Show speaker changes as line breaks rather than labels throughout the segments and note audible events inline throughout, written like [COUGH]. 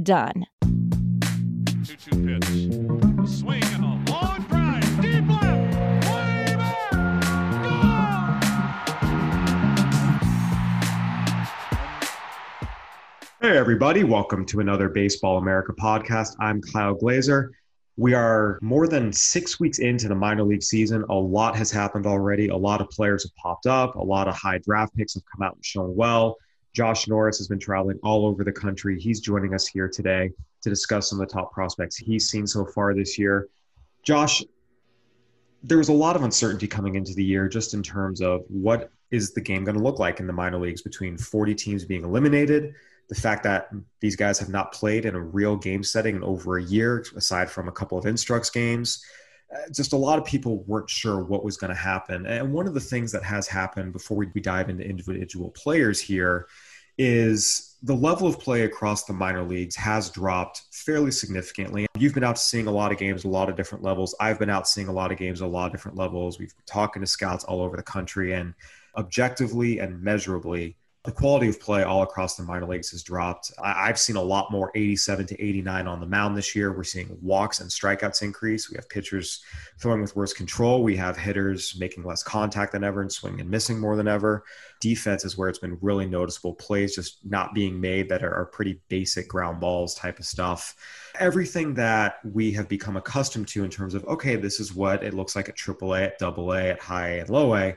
done.
2 2 pitch. Swing and a long drive. Deep left. Way back.
Hey, everybody. Welcome to another Baseball America podcast. I'm Kyle Glaser. We are more than six weeks into the minor league season. A lot has happened already. A lot of players have popped up. A lot of high draft picks have come out and shown well. Josh Norris has been traveling all over the country. He's joining us here today to discuss some of the top prospects he's seen so far this year. Josh, there was a lot of uncertainty coming into the year just in terms of what is the game going to look like in the minor leagues between 40 teams being eliminated, the fact that these guys have not played in a real game setting in over a year, aside from a couple of Instructs games. Just a lot of people weren't sure what was going to happen. And one of the things that has happened before we dive into individual players here is the level of play across the minor leagues has dropped fairly significantly. You've been out seeing a lot of games, a lot of different levels. I've been out seeing a lot of games, a lot of different levels. We've been talking to scouts all over the country, and objectively and measurably, the quality of play all across the minor leagues has dropped. I, have seen a lot more 87 to 89 on the mound this year. We're seeing walks and strikeouts increase. We have pitchers throwing with worse control. We have hitters making less contact than ever and swinging and missing more than ever. Defense is where it's been really noticeable. Plays just not being made that are, pretty basic ground balls type of stuff. Everything that we have become accustomed to in terms of, okay, this is what it looks like at AAA, at AA, at high and low A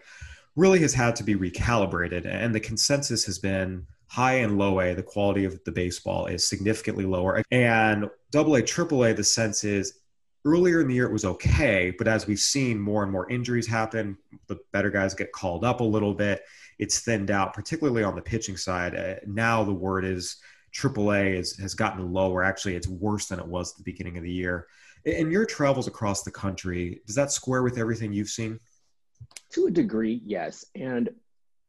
really has had to be recalibrated. And the consensus has been high and low A, the quality of the baseball is significantly lower. And double A, triple A, the sense is earlier in the year it was okay, but as we've seen more and more injuries happen, the better guys get called up a little bit. It's thinned out, particularly on the pitching side. Uh, now the word is AAA is, has gotten lower. Actually, it's worse than it was at the beginning of the year. In your travels across the country, does that square with everything you've seen?
To a degree, yes. And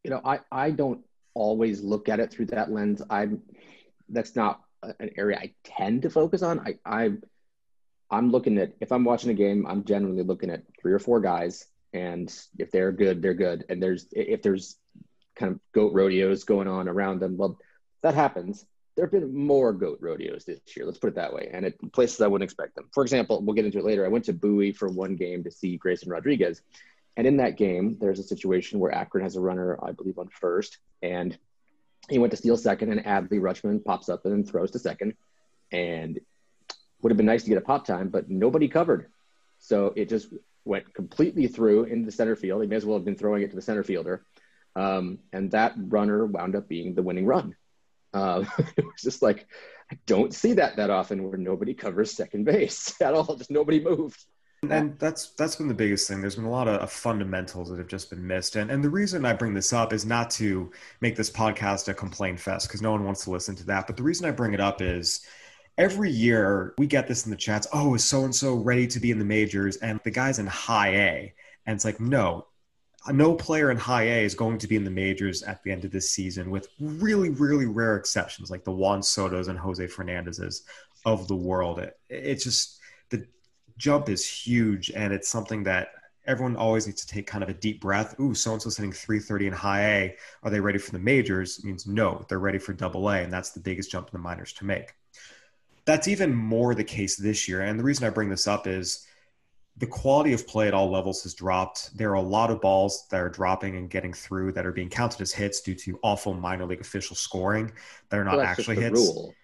you know, I I don't always look at it through that lens. I'm that's not an area I tend to focus on. I I I'm looking at if I'm watching a game, I'm generally looking at three or four guys, and if they're good, they're good. And there's if there's kind of goat rodeos going on around them, well, that happens. There have been more goat rodeos this year. Let's put it that way, and at places I wouldn't expect them. For example, we'll get into it later. I went to Bowie for one game to see Grayson Rodriguez, and in that game, there's a situation where Akron has a runner, I believe, on first, and he went to steal second, and Adley Rutschman pops up and throws to second, and would have been nice to get a pop time, but nobody covered, so it just went completely through into the center field. He may as well have been throwing it to the center fielder, um, and that runner wound up being the winning run. Uh, [LAUGHS] it was just like I don't see that that often where nobody covers second base [LAUGHS] at all. Just nobody moved
and that's that's been the biggest thing. There's been a lot of, of, fundamentals that have just been missed, and and the reason I bring this up is not to make this podcast a complaint fest because no one wants to listen to that. But the reason I bring it up is every year we get this in the chats. Oh, is so and so ready to be in the majors? And the guy's in high A, and it's like no. No player in high A is going to be in the majors at the end of this season, with really, really rare exceptions like the Juan Soto's and Jose Fernandez's of the world. It, it's just jump is huge, and it's something that everyone always needs to take kind of a deep breath. Ooh, so and so's hitting 330 in high A. Are they ready for the majors? It means no, they're ready for double A, and that's the biggest jump in the minors to make. That's even more the case this year. And the reason I bring this up is the quality of play at all levels has dropped. There are a lot of balls that are dropping and getting through that are being counted as hits due to awful minor league official scoring that are not
well,
actually hits.
Rule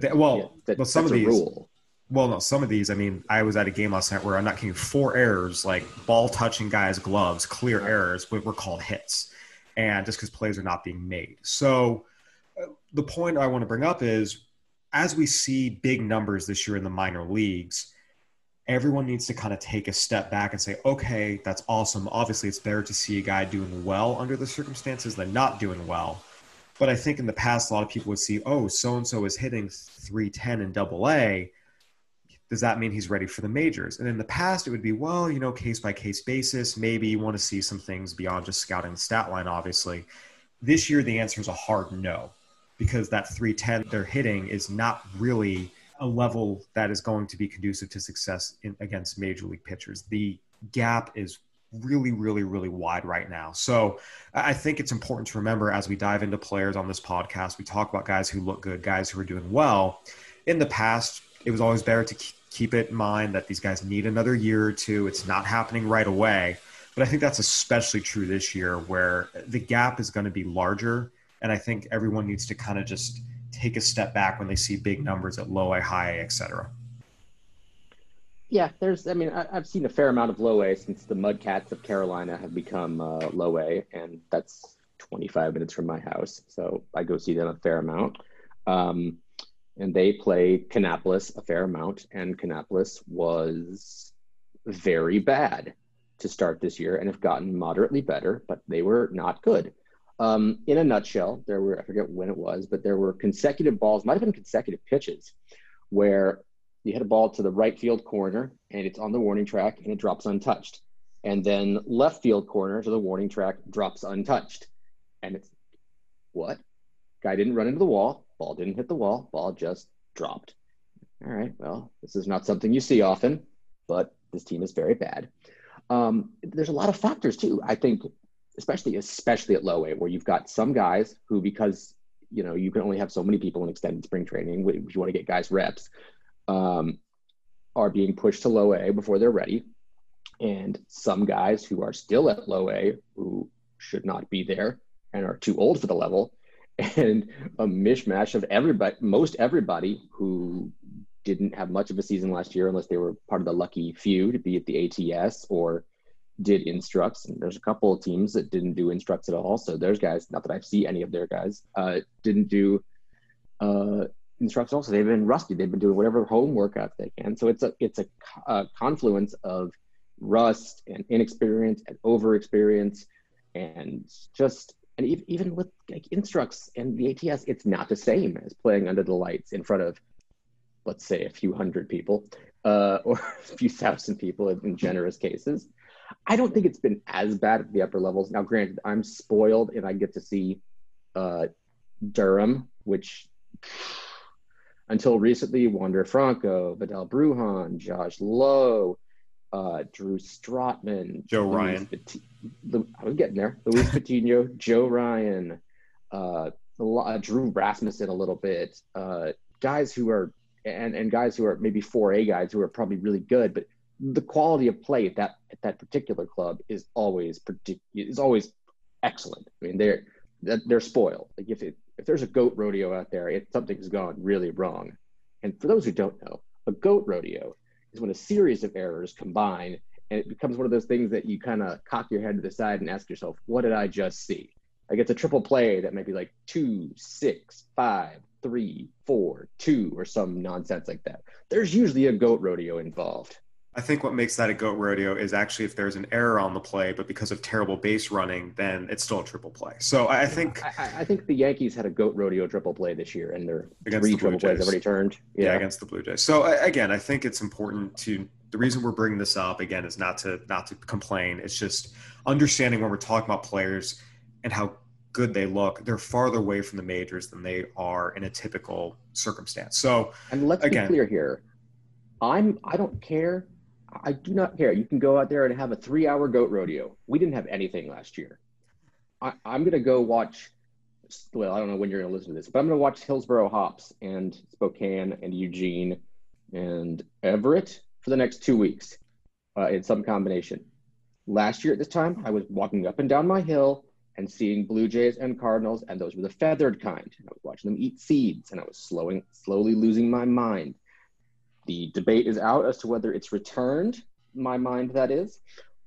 Th- well,
Yeah, that-
well, some of these.
rule.
Well, no, some of these. I mean, I was at a game last night where I'm not kidding. Four errors, like ball touching guys' gloves, clear errors, were, were called hits, and just because plays are not being made. So, uh, the point I want to bring up is, as we see big numbers this year in the minor leagues, everyone needs to kind of take a step back and say, okay, that's awesome. Obviously, it's better to see a guy doing well under the circumstances than not doing well. But I think in the past, a lot of people would see, oh, so and so is hitting 310 in double A does that mean he's ready for the majors? And in the past, it would be, well, you know, case by case basis. Maybe you want to see some things beyond just scouting the stat line, obviously. This year, the answer is a hard no, because that 310 they're hitting is not really a level that is going to be conducive to success in, against major league pitchers. The gap is really, really, really wide right now. So I think it's important to remember as we dive into players on this podcast, we talk about guys who look good, guys who are doing well. In the past, it was always better to keep it in mind that these guys need another year or two. It's not happening right away. But I think that's especially true this year where the gap is going to be larger. And I think everyone needs to kind of just take a step back when they see big numbers at low A, high A, et cetera.
Yeah, there's. I mean, I, I've seen a fair amount of low A since the Mudcats of Carolina have become uh, low A, and that's 25 minutes from my house. So I go see them a fair amount. Um, and they play Kannapolis a fair amount, and Kannapolis was very bad to start this year and have gotten moderately better, but they were not good. Um, in a nutshell, there were, I forget when it was, but there were consecutive balls, might have been consecutive pitches, where you hit a ball to the right field corner and it's on the warning track and it drops untouched. And then left field corner to the warning track drops untouched. And it's what? Guy didn't run into the wall, ball didn't hit the wall, ball just dropped. All right, well, this is not something you see often, but this team is very bad. Um, there's a lot of factors too. I think, especially especially at low A, where you've got some guys who, because you know you can only have so many people in extended spring training, if you want to get guys reps, um, are being pushed to low A before they're ready, and some guys who are still at low A who should not be there and are too old for the level, and a mishmash of everybody, most everybody who didn't have much of a season last year unless they were part of the lucky few to be at the ATS or did instructs. And there's a couple of teams that didn't do instructs at all. So there's guys, not that I've seen any of their guys, uh, didn't do uh, instructs also. They've been rusty. They've been doing whatever home workouts they can. So it's a it's a, a confluence of rust and inexperience and over experience and just and e- even with like instructs and the ATS, it's not the same as playing under the lights in front of let's say a few hundred people uh, or [LAUGHS] a few thousand people in generous cases. I don't think it's been as bad at the upper levels. Now, granted, I'm spoiled and I get to see uh, Durham, which [SIGHS] until recently, Wander Franco, Vidal Brujan, Josh Lowe, uh, Drew Strotman,
Joe Ryan.
I was getting there. Luis Patino, [LAUGHS] Joe Ryan, uh, a lo- uh, Drew Rasmussen a little bit, uh, guys who are and and guys who are maybe 4A guys who are probably really good, but the quality of play at that at that particular club is always partic- is always excellent. I mean, they're they're spoiled. Like if it if there's a goat rodeo out there, it something's gone really wrong. And for those who don't know, a goat rodeo is when a series of errors combine and it becomes one of those things that you kind of cock your head to the side and ask yourself, what did I just see? Like it's a triple play that might be like two, six, five, three, four, two, or some nonsense like that. There's usually a goat rodeo involved.
I think what makes that a goat rodeo is actually if there's an error on the play, but because of terrible base running, then it's still a triple play. So I I think,
I, I- think the Yankees had a goat rodeo triple play this year, and their
Against
three
the Blue
triple plays
Jays.
already turned.
yeah, against the Blue Jays. So I- again, I think it's important to the reason we're bringing this up again is not to not to complain. It's just understanding when we're talking about players and how good they look. They're farther away from the majors than they are in a typical circumstance. So
And let's
Again.
be clear here. I'm I don't care. I do not care. You can go out there and have a three hour goat rodeo. We didn't have anything last year. I, I'm gonna go watch well, I don't know when you're gonna listen to this, but I'm gonna watch Hillsboro Hops and Spokane and Eugene and Everett for the next two weeks uh, in some combination. Last year at this time, I was walking up and down my hill and seeing Blue Jays and Cardinals, and those were the feathered kind. I was watching them eat seeds, and I was slowing, slowly losing my mind. The debate is out as to whether it's returned, my mind that is,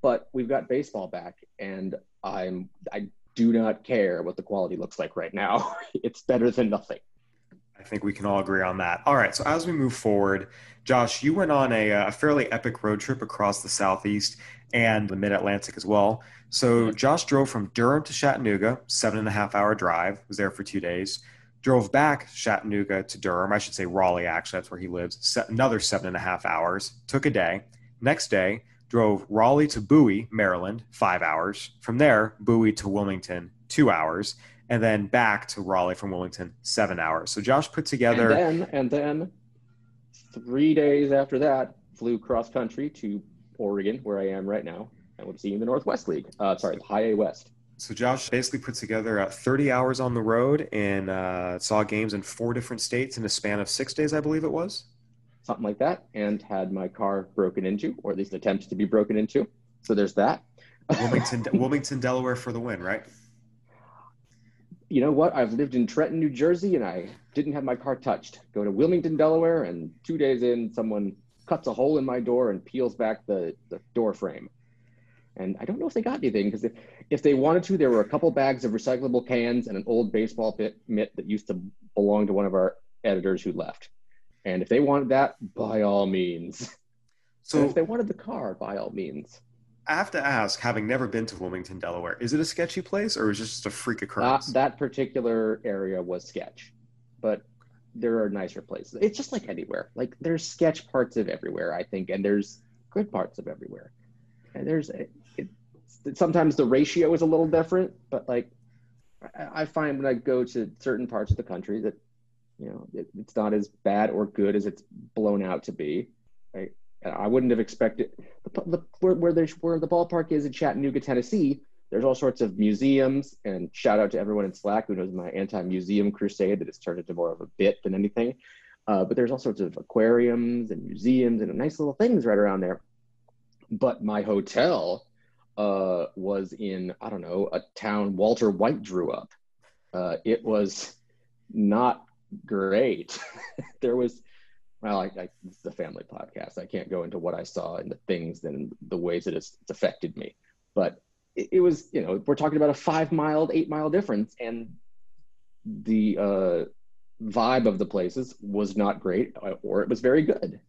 but we've got baseball back, and I'm I do not care what the quality looks like right now. [LAUGHS] it's better than nothing.
I think we can all agree on that. All right, so as we move forward, Josh, you went on a, uh, a fairly epic road trip across the Southeast and the Mid Atlantic as well. So mm-hmm. Josh drove from Durham to Chattanooga, seven and a half hour drive. Was there for two days. Drove back Chattanooga to Durham. I should say Raleigh. Actually, that's where he lives. Another seven and a half hours. Took a day. Next day, drove Raleigh to Bowie, Maryland, five hours. From there, Bowie to Wilmington, two hours, and then back to Raleigh from Wilmington, seven hours. So Josh put together.
And then, and then, three days after that, flew cross country to Oregon, where I am right now, and we're seeing the Northwest League. Uh, sorry, the High A West.
So Josh basically put together uh, 30 hours on the road and uh, saw games in four different states in a span of six days, I believe it was.
Something like that, and had my car broken into, or at least attempted to be broken into. So there's that.
Wilmington, [LAUGHS] Wilmington, Delaware for the win, right?
You know what? I've lived in Trenton, New Jersey, and I didn't have my car touched. Go to Wilmington, Delaware, and two days in, someone cuts a hole in my door and peels back the, the door frame. And I don't know if they got anything because if, if they wanted to, there were a couple bags of recyclable cans and an old baseball bit, mitt that used to belong to one of our editors who left. And if they wanted that, by all means. So and if they wanted the car, by all means.
I have to ask, having never been to Wilmington, Delaware, is it a sketchy place or is it just a freak occurrence?
Uh, that particular area was sketch, but there are nicer places. It's just like anywhere. Like there's sketch parts of everywhere, I think, and there's good parts of everywhere. And there's sometimes the ratio is a little different, but like I, find when I go to certain parts of the country that you know it, it's not as bad or good as it's blown out to be. Right? I wouldn't have expected the, the, where, where there's where the ballpark is in Chattanooga, Tennessee there's all sorts of museums and shout out to everyone in slack who knows my anti-museum crusade that has turned into more of a bit than anything uh, but there's all sorts of aquariums and museums and nice little things right around there but my hotel uh, was in i don't know a town walter white drew up. Uh, it was not great. [LAUGHS] There was well I, I, this is a family podcast. I can't go into what i saw and the things and the ways that it's, it's affected me. But it, it was you know we're talking about a five mile eight mile difference and the uh, vibe of the places was not great or it was very good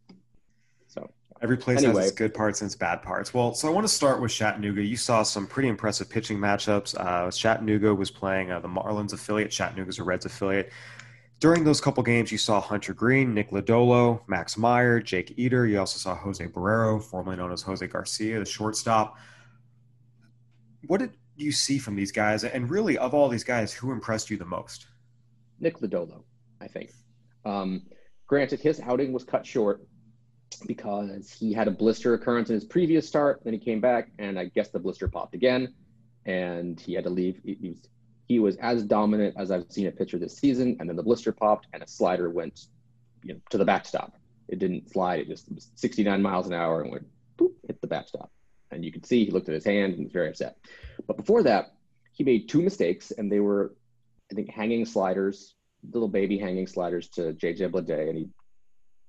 every place anyway. has its good parts and its bad parts well so i want to start with chattanooga you saw some pretty impressive pitching matchups uh, chattanooga was playing uh, the marlins affiliate chattanooga's a reds affiliate during those couple games, you saw Hunter Greene, Nick Lodolo, Max Meyer, Jake Eder. You also saw Jose Barrero, formerly known as Jose Garcia, the shortstop what did you see from these guys? And really, of all these guys, who impressed you the most?
Nick Lodolo, I think. Um, granted, his outing was cut short because he had a blister occurrence in his previous start. Then he came back, and I guess the blister popped again, and he had to leave. He, he, was, he was as dominant as I've seen a pitcher this season, and then the blister popped, and a slider went you know, to the backstop. It didn't slide; it just was 69 miles an hour and went boop, hit the backstop. And you could see he looked at his hand and was very upset. But before that, he made two mistakes, and they were, I think, hanging sliders, little baby hanging sliders to JJ Bleday, and he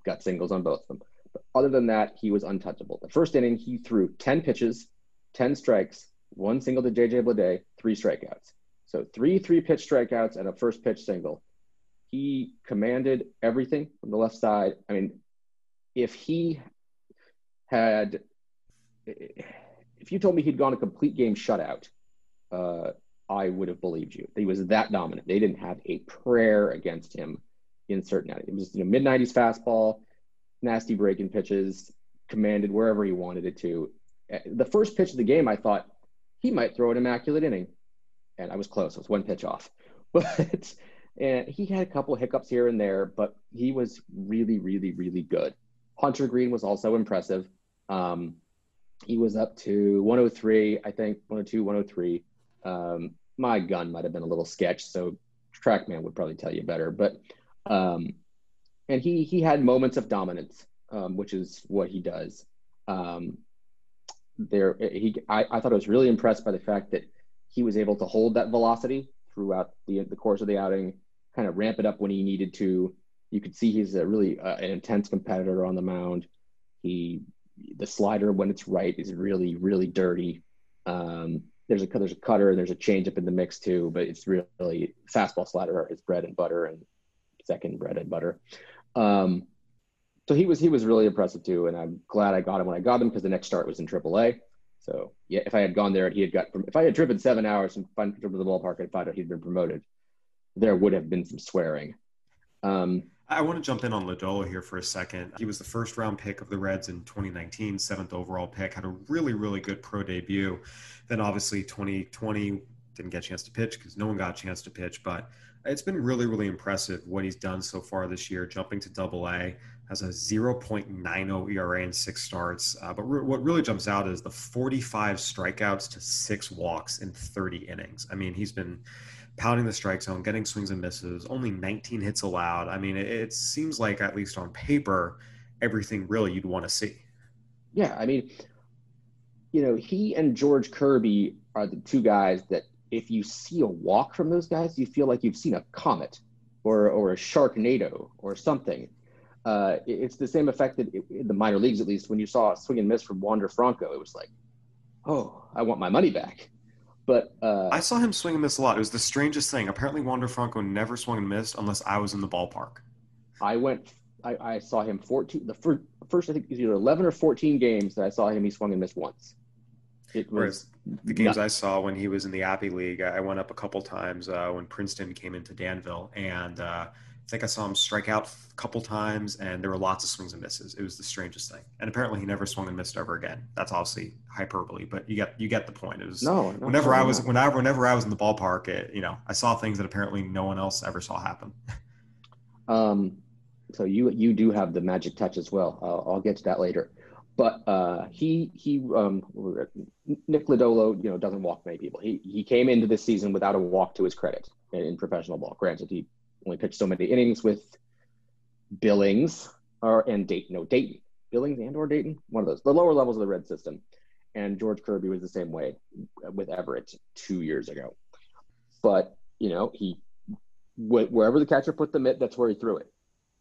got singles on both of them. But other than that, he was untouchable. The first inning, he threw 10 pitches, 10 strikes, one single to JJ Bleday, three strikeouts. So three three pitch strikeouts and a first pitch single. He commanded everything from the left side. I mean, if he had if you told me he'd gone a complete game shutout, uh, I would have believed you. He was that dominant. They didn't have a prayer against him in certain. It was you know mid '90s fastball, nasty breaking pitches, commanded wherever he wanted it to. The first pitch of the game, I thought he might throw an immaculate inning, and I was close. I was one pitch off, [LAUGHS] but and he had a couple hiccups here and there, but he was really, really, really good. Hunter Greene was also impressive. Um, he was up to 103, I think 102, 103. Um, my gun might have been a little sketch, so TrackMan would probably tell you better. But um, and he he had moments of dominance, um, which is what he does. Um, there, he I, I thought I was really impressed by the fact that he was able to hold that velocity throughout the the course of the outing, kind of ramp it up when he needed to. You could see he's a really uh, an intense competitor on the mound. He the slider when it's right is really really dirty. Um, there's a there's a cutter and there's a changeup in the mix too, but it's really fastball slider his bread and butter and second bread and butter. Um, so he was he was really impressive too, and I'm glad I got him when I got him because the next start was in AAA. So yeah, if I had gone there, he had got if I had driven seven hours and driven to the ballpark and found out he'd been promoted, there would have been some swearing. Um,
I want to jump in on Lodolo here for a second. He was the first round pick of the Reds in 2019, seventh overall pick, had a really, really good pro debut. Then obviously 2020 didn't get a chance to pitch because no one got a chance to pitch, but it's been really, really impressive what he's done so far this year, jumping to double A, has a 0.90 ERA in six starts. Uh, but re- what really jumps out is the 45 strikeouts to six walks in 30 innings. I mean, he's been pounding the strike zone, getting swings and misses, only 19 hits allowed. I mean, it, it seems like, at least on paper, everything really you'd want to see.
Yeah. I mean, you know, he and George Kirby are the two guys that if you see a walk from those guys, you feel like you've seen a comet or, or a sharknado or something. Uh, it's the same effect that in the minor leagues, at least, when you saw a swing and miss from Wander Franco, it was like, oh, I want my money back. But uh,
I saw him swing and miss a lot. It was the strangest thing. Apparently, Wander Franco never swung and missed unless I was in the ballpark.
I went. I, I saw him 14. The first, first, I think, it was either 11 or 14 games that I saw him. He swung and missed once.
It was the games I saw when he was in the Appy League. I went up a couple times uh, when Princeton came into Danville, and uh, I think I saw him strike out a couple times, and there were lots of swings and misses. It was the strangest thing. And apparently, he never swung and missed ever again. That's obviously hyperbole, but you get you get the point. It was
no, no
whenever I was whenever whenever I was in the ballpark, it, you know, I saw things that apparently no one else ever saw happen. [LAUGHS]
um, so you you do have the magic touch as well. Uh, I'll get to that later. But uh, he he um, Nick Lodolo, you know, doesn't walk many people. He he came into this season without a walk to his credit in, in professional ball. Granted, he only pitched so many innings with Billings or and Dayton. No, Dayton, Billings and or Dayton, one of those, the lower levels of the red system. And George Kirby was the same way with Everett two years ago. But you know, he wherever the catcher put the mitt, that's where he threw it.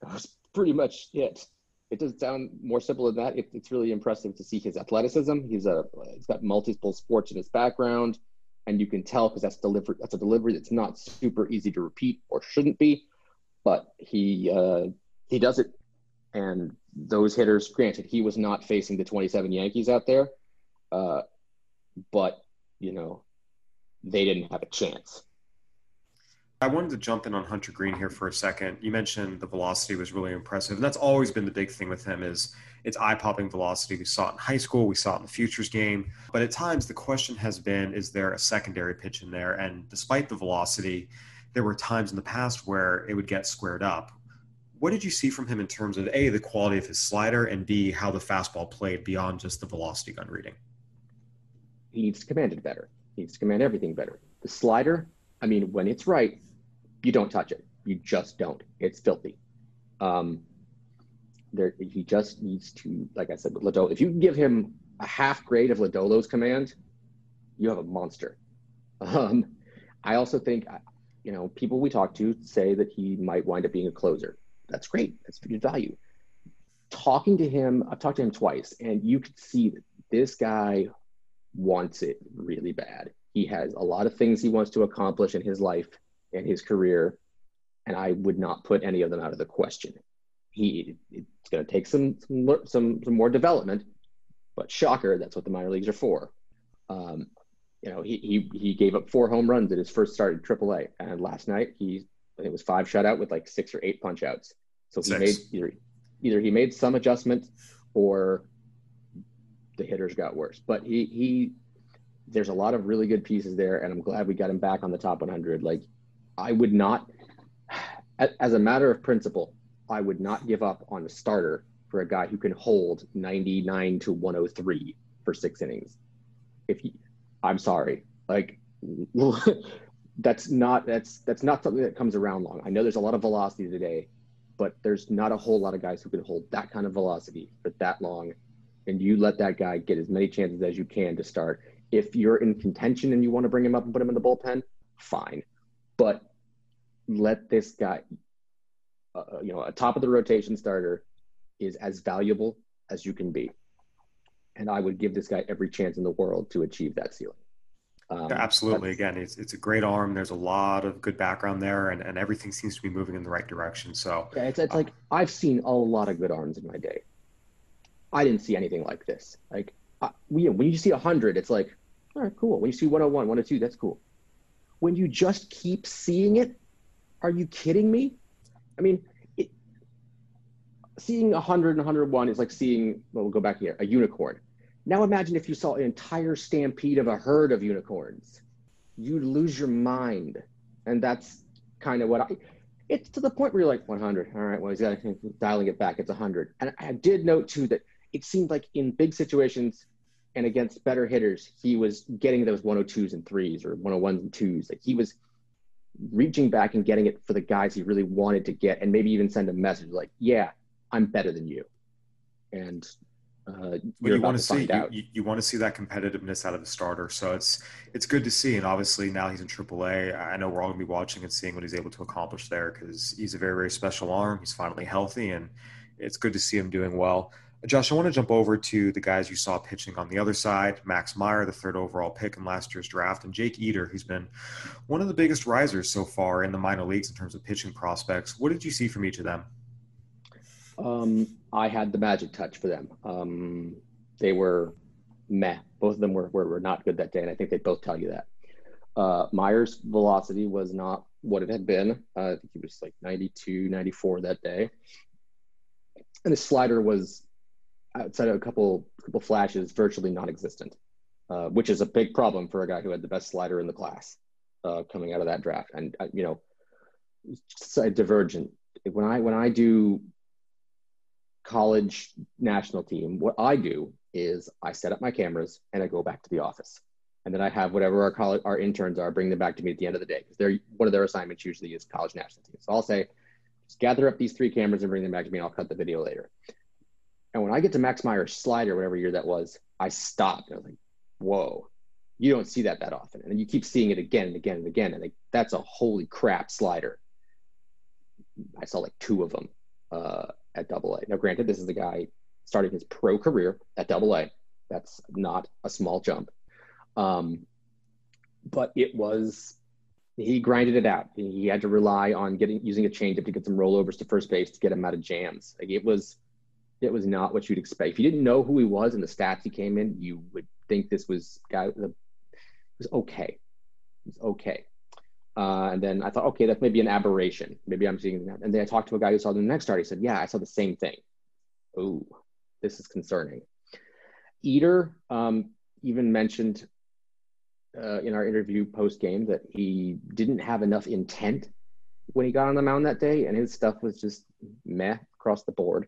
That was pretty much it it doesn't sound more simple than that. It, it's really impressive to see his athleticism. He's a he's got multiple sports in his background, and you can tell because that's delivery. That's a delivery that's not super easy to repeat or shouldn't be, but he uh, he does it. And those hitters, granted, he was not facing the 27 Yankees out there, uh, but you know they didn't have a chance.
I wanted to jump in on Hunter Greene here for a second. You mentioned the velocity was really impressive, and that's always been the big thing with him is it's eye-popping velocity. We saw it in high school, we saw it in the futures game, but at times the question has been, is there a secondary pitch in there? And despite the velocity, there were times in the past where it would get squared up. What did you see from him in terms of a the quality of his slider and b how the fastball played beyond just the velocity gun reading?
He needs to command it better. He needs to command everything better. The slider, I mean, when it's right, you don't touch it. You just don't. It's filthy. Um, there, he just needs to, like I said, with Lodolo, if you give him a half grade of Lodolo's command, you have a monster. [LAUGHS] Um, I also think, you know, people we talk to say that he might wind up being a closer. That's great. That's good value. Talking to him, I've talked to him twice, and you could see that this guy wants it really bad. He has a lot of things he wants to accomplish in his life in his career, and I would not put any of them out of the question. He it's going to take some some some, some more development, but shocker, that's what the minor leagues are for. Um, you know, he, he he gave up four home runs at his first start at AAA, and last night he it was five shutout with like six or eight punch outs. So he six. made either either he made some adjustment or the hitters got worse. But he he there's a lot of really good pieces there, and I'm glad we got him back on the top 100. Like I would not, as a matter of principle, I would not give up on a starter for a guy who can hold 99 to 103 for six innings. If he, I'm sorry, like [LAUGHS] that's not that's that's not something that comes around long. I know there's a lot of velocity today, but there's not a whole lot of guys who can hold that kind of velocity for that long. And you let that guy get as many chances as you can to start. If you're in contention and you want to bring him up and put him in the bullpen, fine. But let this guy, uh, uh, you know, a top of the rotation starter is as valuable as you can be. And I would give this guy every chance in the world to achieve that ceiling.
Um, Absolutely. Again, it's, it's a great arm. There's a lot of good background there, and, and everything seems to be moving in the right direction. So,
yeah, it's, it's uh, like I've seen a lot of good arms in my day. I didn't see anything like this. Like, I, we, when you see 100, it's like, all right, cool. When you see 101, 102, that's cool. When you just keep seeing it, are you kidding me? I mean, it, seeing 100 and 101 is like seeing, well, we'll go back here, a unicorn. Now imagine if you saw an entire stampede of a herd of unicorns. You'd lose your mind. And that's kind of what I, it's to the point where you're like 100. All right, well, he's [LAUGHS] dialing it back. It's 100. And I did note too that it seemed like in big situations and against better hitters, he was getting those 102s and threes or 101s and twos. Like he was reaching back and getting it for the guys he really wanted to get and maybe even send a message like, yeah, I'm better than you. And uh,
well, you want to, see you, you, want to see that competitiveness out of the starter. So it's it's good to see. And obviously now he's in AAA. I know we're all going to be watching and seeing what he's able to accomplish there because he's a very very special arm. He's finally healthy, and it's good to see him doing well. Josh, I want to jump over to the guys you saw pitching on the other side. Max Meyer, the third overall pick in last year's draft, and Jake Eder, who's been one of the biggest risers so far in the minor leagues in terms of pitching prospects. What did you see from each of them?
Um, I had the magic touch for them. Um, they were meh. Both of them were, were, were not good that day, and I think they both tell you that. Uh, Meyer's velocity was not what it had been. Uh, I think he was like 92, 94 that day. And his slider was, outside of a couple couple flashes, virtually non-existent, uh, which is a big problem for a guy who had the best slider in the class uh, coming out of that draft. And uh, you know, divergent. When I when I do college national team, what I do is I set up my cameras and I go back to the office. And then I have whatever our college, our interns are, bring them back to me at the end of the day because they're one of their assignments usually is college national team. So I'll say, just gather up these three cameras and bring them back to me. I'll cut the video later. And when I get to Max Meyer's slider, whatever year that was, I stopped. I was like, whoa, you don't see that that often. And you keep seeing it again and again and again. And like, that's a holy crap slider. I saw like two of them. Uh, at Double A. Now, granted, this is a guy starting his pro career at Double A. That's not a small jump, um, but it was he grinded it out. He had to rely on getting using a changeup to get some rollovers to first base to get him out of jams. Like it was, it was not what you'd expect. If you didn't know who he was and the stats he came in, you would think this was guy. It was okay. It was okay. Uh, and then I thought, okay, that's maybe an aberration. Maybe I'm seeing that. And then I talked to a guy who saw the next start. He said, yeah, I saw the same thing. Oh, this is concerning. Eder um, even mentioned uh, in our interview post game that he didn't have enough intent when he got on the mound that day, and his stuff was just meh across the board.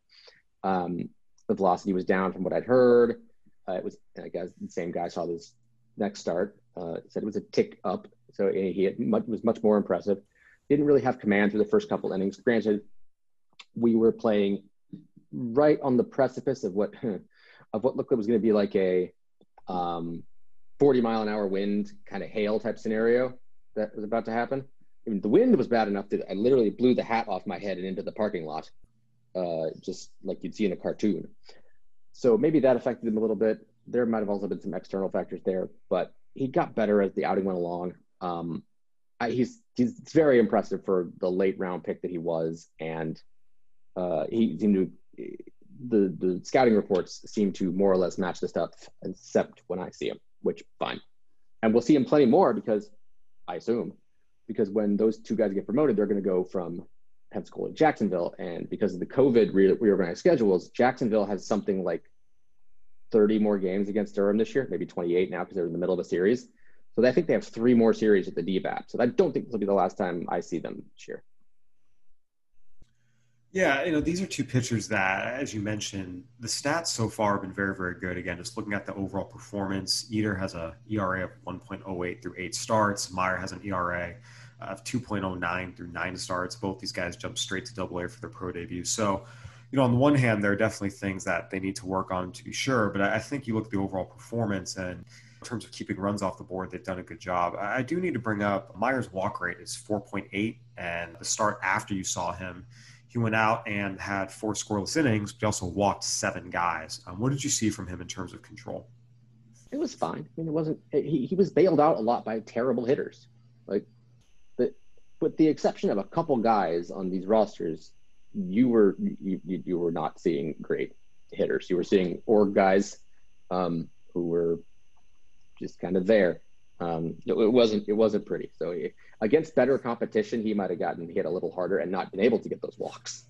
Um, the velocity was down from what I'd heard. Uh, it was, I guess, the same guy saw this next start. Uh, said it was a tick up so he much, was much more impressive. Didn't really have command through the first couple innings. Granted, we were playing right on the precipice of what [LAUGHS] of what looked like was going to be like a um, 40 mile an hour wind kind of hail type scenario that was about to happen. I mean, the wind was bad enough that I literally blew the hat off my head and into the parking lot, uh, just like you'd see in a cartoon. So maybe that affected him a little bit. There might have also been some external factors there, but he got better as the outing went along. Um, I, he's he's very impressive for the late round pick that he was, and uh, he seemed to the the scouting reports seem to more or less match the stuff, except when I see him, which fine, and we'll see him plenty more because I assume because when those two guys get promoted, they're going to go from Pensacola to Jacksonville, and because of the COVID re- reorganized schedules, Jacksonville has something like 30 more games against Durham this year, maybe 28 now because they're in the middle of a series. So I think they have three more series at the DBAP. So I don't think this will be the last time I see them this year.
Yeah, you know, these are two pitchers that, as you mentioned, the stats so far have been very, very good. Again, just looking at the overall performance, Eder has a ERA of 1.08 through eight starts. Meyer has an ERA of 2.09 through nine starts. Both these guys jumped straight to Double A for their pro debut. So, you know, on the one hand, there are definitely things that they need to work on to be sure. But I think you look at the overall performance and – In terms of keeping runs off the board, they've done a good job. I do need to bring up Meyer's walk rate is 4.8, and the start after you saw him, he went out and had four scoreless innings, but he also walked seven guys. Um, what did you see from him in terms of control?
It was fine. I mean, it wasn't. He, he was bailed out a lot by terrible hitters. Like, with the exception of a couple guys on these rosters, you were you, you were not seeing great hitters. You were seeing org guys um, who were just kind of there. Um, it, it, wasn't it wasn't pretty. So he, against better competition, he might have gotten hit a little harder and not been able to get those walks.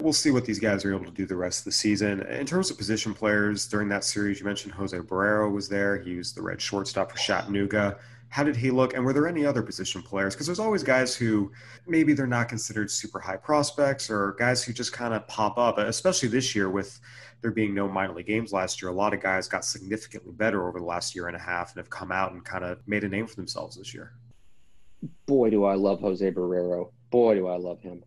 We'll see what these guys are able to do the rest of the season. In terms of position players during that series, you mentioned Jose Barrero was there. He was the red shortstop for Chattanooga. How did he look? And were there any other position players? Because there's always guys who maybe they're not considered super high prospects or guys who just kind of pop up, especially this year with there being no minor league games last year. A lot of guys got significantly better over the last year and a half and have come out and kind of made a name for themselves this year.
Boy, do I love Jose Barrero. Boy, do I love him.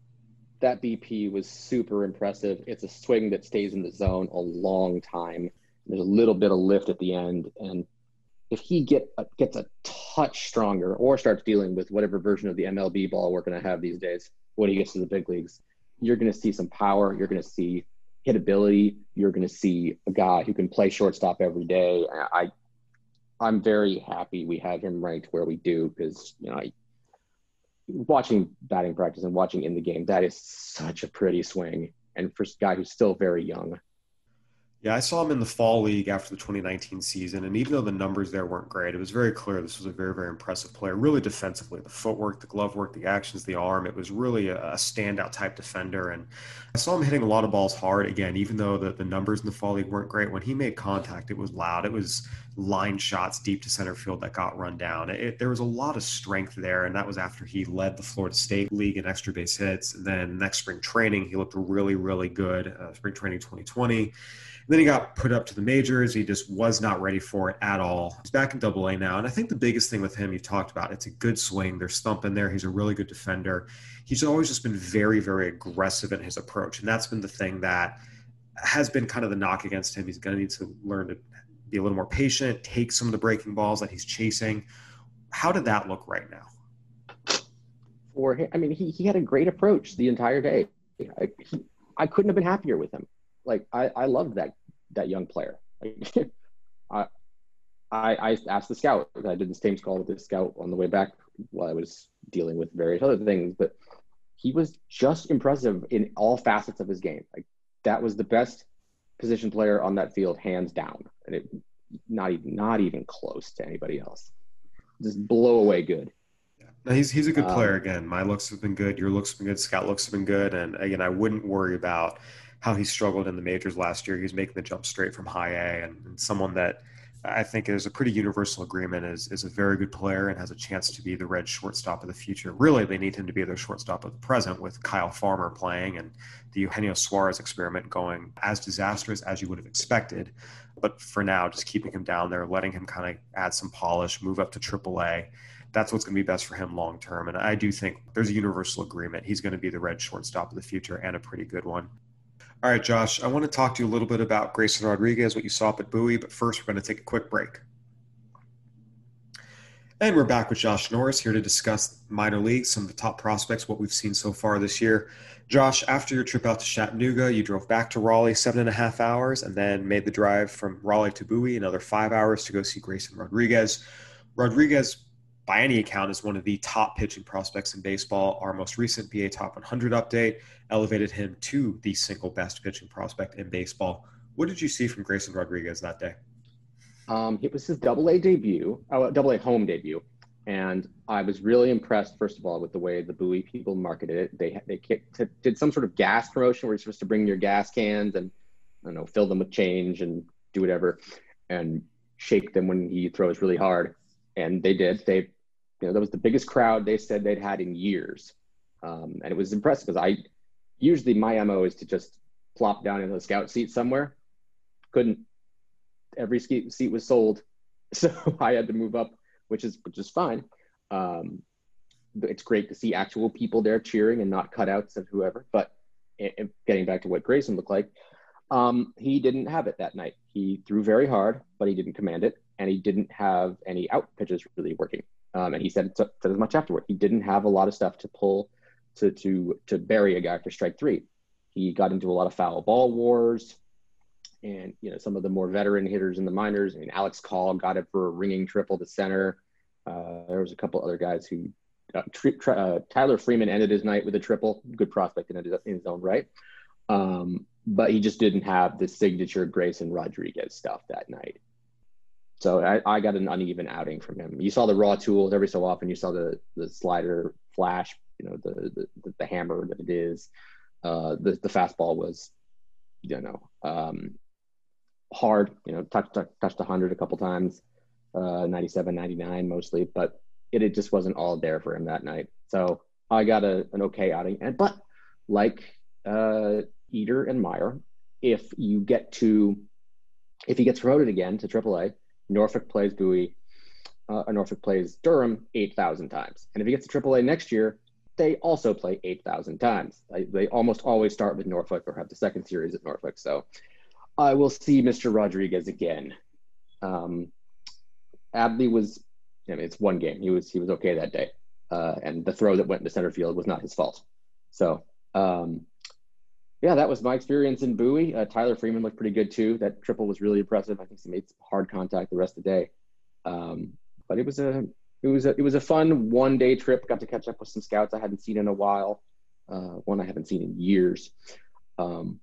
That BP was super impressive. It's a swing that stays in the zone a long time. There's a little bit of lift at the end, and if he get a, gets a touch stronger or starts dealing with whatever version of the MLB ball we're going to have these days when he gets to the big leagues, you're going to see some power. You're going to see hitability. You're going to see a guy who can play shortstop every day. I, I'm very happy we have him ranked where we do because you know, I, watching batting practice and watching in the game, that is such a pretty swing. And for a guy who's still very young,
yeah, I saw him in the fall league after the 2019 season, and even though the numbers there weren't great, it was very clear this was a very, very impressive player. Really defensively, the footwork, the glove work, the actions, the arm. It was really a, a standout type defender, and I saw him hitting a lot of balls hard. Again, even though the, the numbers in the fall league weren't great, when he made contact, it was loud. It was line shots deep to center field that got run down. It, there was a lot of strength there, and that was after he led the Florida State League in extra base hits. And then next spring training, he looked really, really good. Uh, spring training 2020 then he got put up to the majors. He just was not ready for it at all. He's back in double A now. And I think the biggest thing with him, you talked about, it's a good swing. There's thump in there. He's a really good defender. He's always just been very, very aggressive in his approach. And that's been the thing that has been kind of the knock against him. He's going to need to learn to be a little more patient, take some of the breaking balls that he's chasing. How did that look right now?
For him, I mean, he, he had a great approach the entire day. I, he, I couldn't have been happier with him like I, I loved that that young player. [LAUGHS] I, I I asked the scout. I did the same call with the scout on the way back while I was dealing with various other things, but he was just impressive in all facets of his game. Like that was the best position player on that field, hands down, and it not even not even close to anybody else. Just blow away good.
Yeah. he's he's a good player. Um, again, my looks have been good. Your looks have been good. Scout looks have been good. And again, I wouldn't worry about how he struggled in the majors last year. He was making the jump straight from high A, and, and someone that I think is a pretty universal agreement is is a very good player and has a chance to be the red shortstop of the future. Really, they need him to be their shortstop of the present with Kyle Farmer playing and the Eugenio Suarez experiment going as disastrous as you would have expected. But for now, just keeping him down there, letting him kind of add some polish, move up to AAA. That's what's going to be best for him long term. And I do think there's a universal agreement. He's going to be the red shortstop of the future and a pretty good one. All right, Josh, I want to talk to you a little bit about Grayson Rodriguez, what you saw up at Bowie, but first we're going to take a quick break. And we're back with Josh Norris here to discuss minor leagues, some of the top prospects, what we've seen so far this year. Josh, after your trip out to Chattanooga, you drove back to Raleigh seven and a half hours and then made the drive from Raleigh to Bowie, another five hours to go see Grayson Rodriguez. Rodriguez by any account, is one of the top pitching prospects in baseball. Our most recent BA Top 100 update elevated him to the single best pitching prospect in baseball. What did you see from Grayson Rodriguez that day?
Um, it was his double A debut, oh, double A home debut. And I was really impressed, first of all, with the way the Bowie people marketed it. They they did some sort of gas promotion where you're supposed to bring your gas cans and I don't know, fill them with change and do whatever, and shake them when he throws really hard. And they did. They you know, that was the biggest crowd they said they'd had in years. Um, and it was impressive because I usually my MO is to just plop down in the scout seat somewhere. Couldn't, every seat was sold. [LAUGHS] So I had to move up, which is, which is fine. Um, it's great to see actual people there cheering and not cutouts of whoever. But it, getting back to what Grayson looked like, um, he didn't have it that night. He threw very hard, but he didn't command it. and he didn't have any out pitches really working. Um, and he said, said as much afterward. He didn't have a lot of stuff to pull to to to bury a guy for strike three. He got into a lot of foul ball wars, and you know some of the more veteran hitters in the minors. I mean, Alex Call got it for a ringing triple to center. Uh, there was a couple other guys who. Uh, uh, Tyler Freeman ended his night with a triple. Good prospect in, in his own right. Um, but he just didn't have the signature Grayson Rodriguez stuff that night. So I, I got an uneven outing from him. You saw the raw tools every so often. You saw the the slider flash, you know, the the, the hammer that it is. Uh, the the fastball was, you know, um, hard. You know, touched touched 100 a couple times, uh, 97, 99 mostly, but it, it just wasn't all there for him that night. So I got a, an okay outing. And but like uh, Eder and Meyer, if you get to if he gets promoted again to AAA Norfolk plays Bowie, uh, or Norfolk plays Durham 8,000 times. And if he gets to AAA next year, they also play 8,000 times. They almost always start with Norfolk or have the second series at Norfolk. So I will see Mr. Rodriguez again. Um, was, I mean, it's one game. He was he was okay that day, uh, and the throw that went into center field was not his fault. So um, yeah, that was my experience in Bowie. Uh, Tyler Freeman looked pretty good too. That triple was really impressive. I think he made hard contact the rest of the day. Um, but it was a it was a it was a fun one day trip. Got to catch up with some scouts I hadn't seen in a while. Uh, one I haven't seen in years. Um,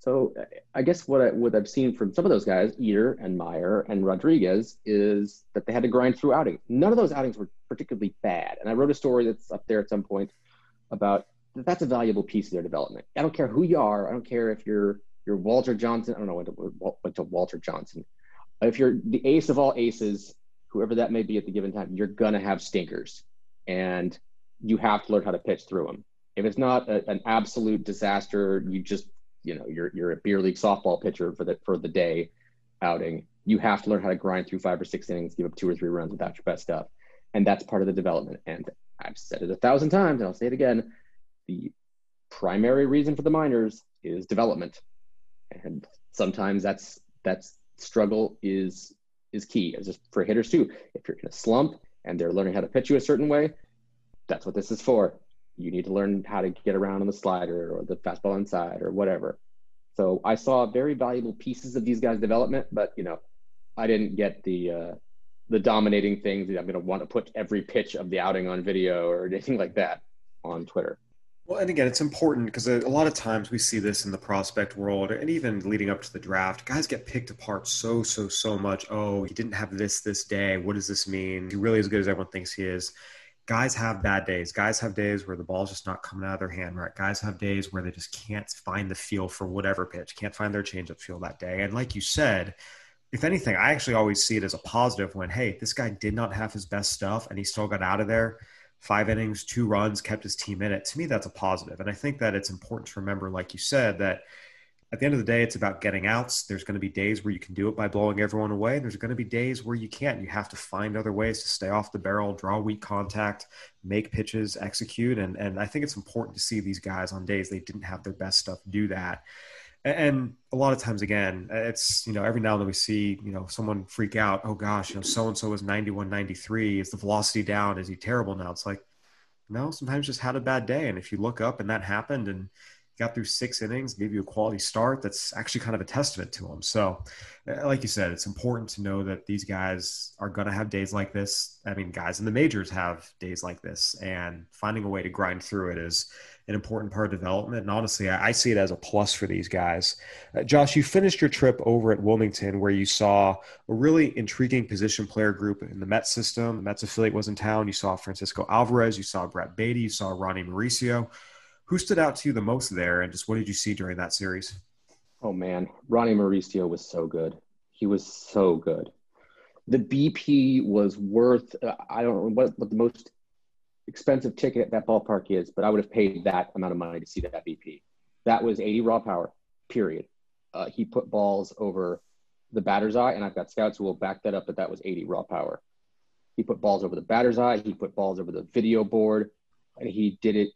so I guess what I, what I've seen from some of those guys, Eder and Meyer and Rodriguez, is that they had to grind through outings. None of those outings were particularly bad. And I wrote a story that's up there at some point about that's a valuable piece of their development. I don't care who you are. I don't care if you're you're Walter Johnson. I don't know what to Walter Johnson. If you're the ace of all aces, whoever that may be at the given time, you're gonna have stinkers, and you have to learn how to pitch through them. If it's not a, an absolute disaster, you just you know you're you're a beer league softball pitcher for the for the day outing. You have to learn how to grind through five or six innings, give up two or three runs without your best stuff, and that's part of the development. And I've said it a thousand times, and I'll say it again the primary reason for the minors is development and sometimes that's that's struggle is is key just for hitters too. If you're in a slump and they're learning how to pitch you a certain way that's what this is for. You need to learn how to get around on the slider or the fastball inside or whatever. So i saw very valuable pieces of these guys development but you know i didn't get the uh, the dominating things i'm going to want to put every pitch of the outing on video or [LAUGHS] anything like that on twitter
well, and again, it's important because a, lot of times we see this in the prospect world and even leading up to the draft. Guys get picked apart so, so, so much. Oh, he didn't have this this day. What does this mean? He really as good as everyone thinks he is. Guys have bad days. Guys have days where the ball's just not coming out of their hand right. Guys have days where they just can't find the feel for whatever pitch, can't find their changeup feel that day. And like you said, if anything, I actually always see it as a positive when, hey, this guy did not have his best stuff and he still got out of there five innings, two runs, kept his team in it. To me, that's a positive. And I think that it's important to remember, like you said, that at the end of the day, it's about getting outs. There's going to be days where you can do it by blowing everyone away. And There's going to be days where you can't. You have to find other ways to stay off the barrel, draw weak contact, make pitches, execute. And, and I think it's important to see these guys on days they didn't have their best stuff do that and a lot of times again it's you know every now and then we see you know someone freak out oh gosh you know so and so is 91 93 is the velocity down? Is he terrible now? It's like no sometimes just had a bad day. And if you look up and that happened and got through six innings, gave you a quality start. That's actually kind of a testament to him. So, uh, like you said, it's important to know that these guys are going to have days like this. I mean, guys in the majors have days like this, and finding a way to grind through it is an important part of development. And honestly, I, see it as a plus for these guys. Uh, Josh, you finished your trip over at Wilmington where you saw a really intriguing position player group in the Mets system. The Mets affiliate was in town. You saw Francisco Alvarez, you saw Brett Baty, you saw Ronnie Mauricio. Who stood out to you the most there, and just what did you see during that series?
Oh man, Ronnie Mauricio was so good. He was so good. The BP was worth uh, I don't know what, what the most expensive ticket at that ballpark is, but I would have paid that amount of money to see that BP. That was 80 raw power, period. Uh, he put balls over the batter's eye, and I've got scouts who will back that up But that was 80 raw power. He put balls over the batter's eye, he put balls over the video board, and he did it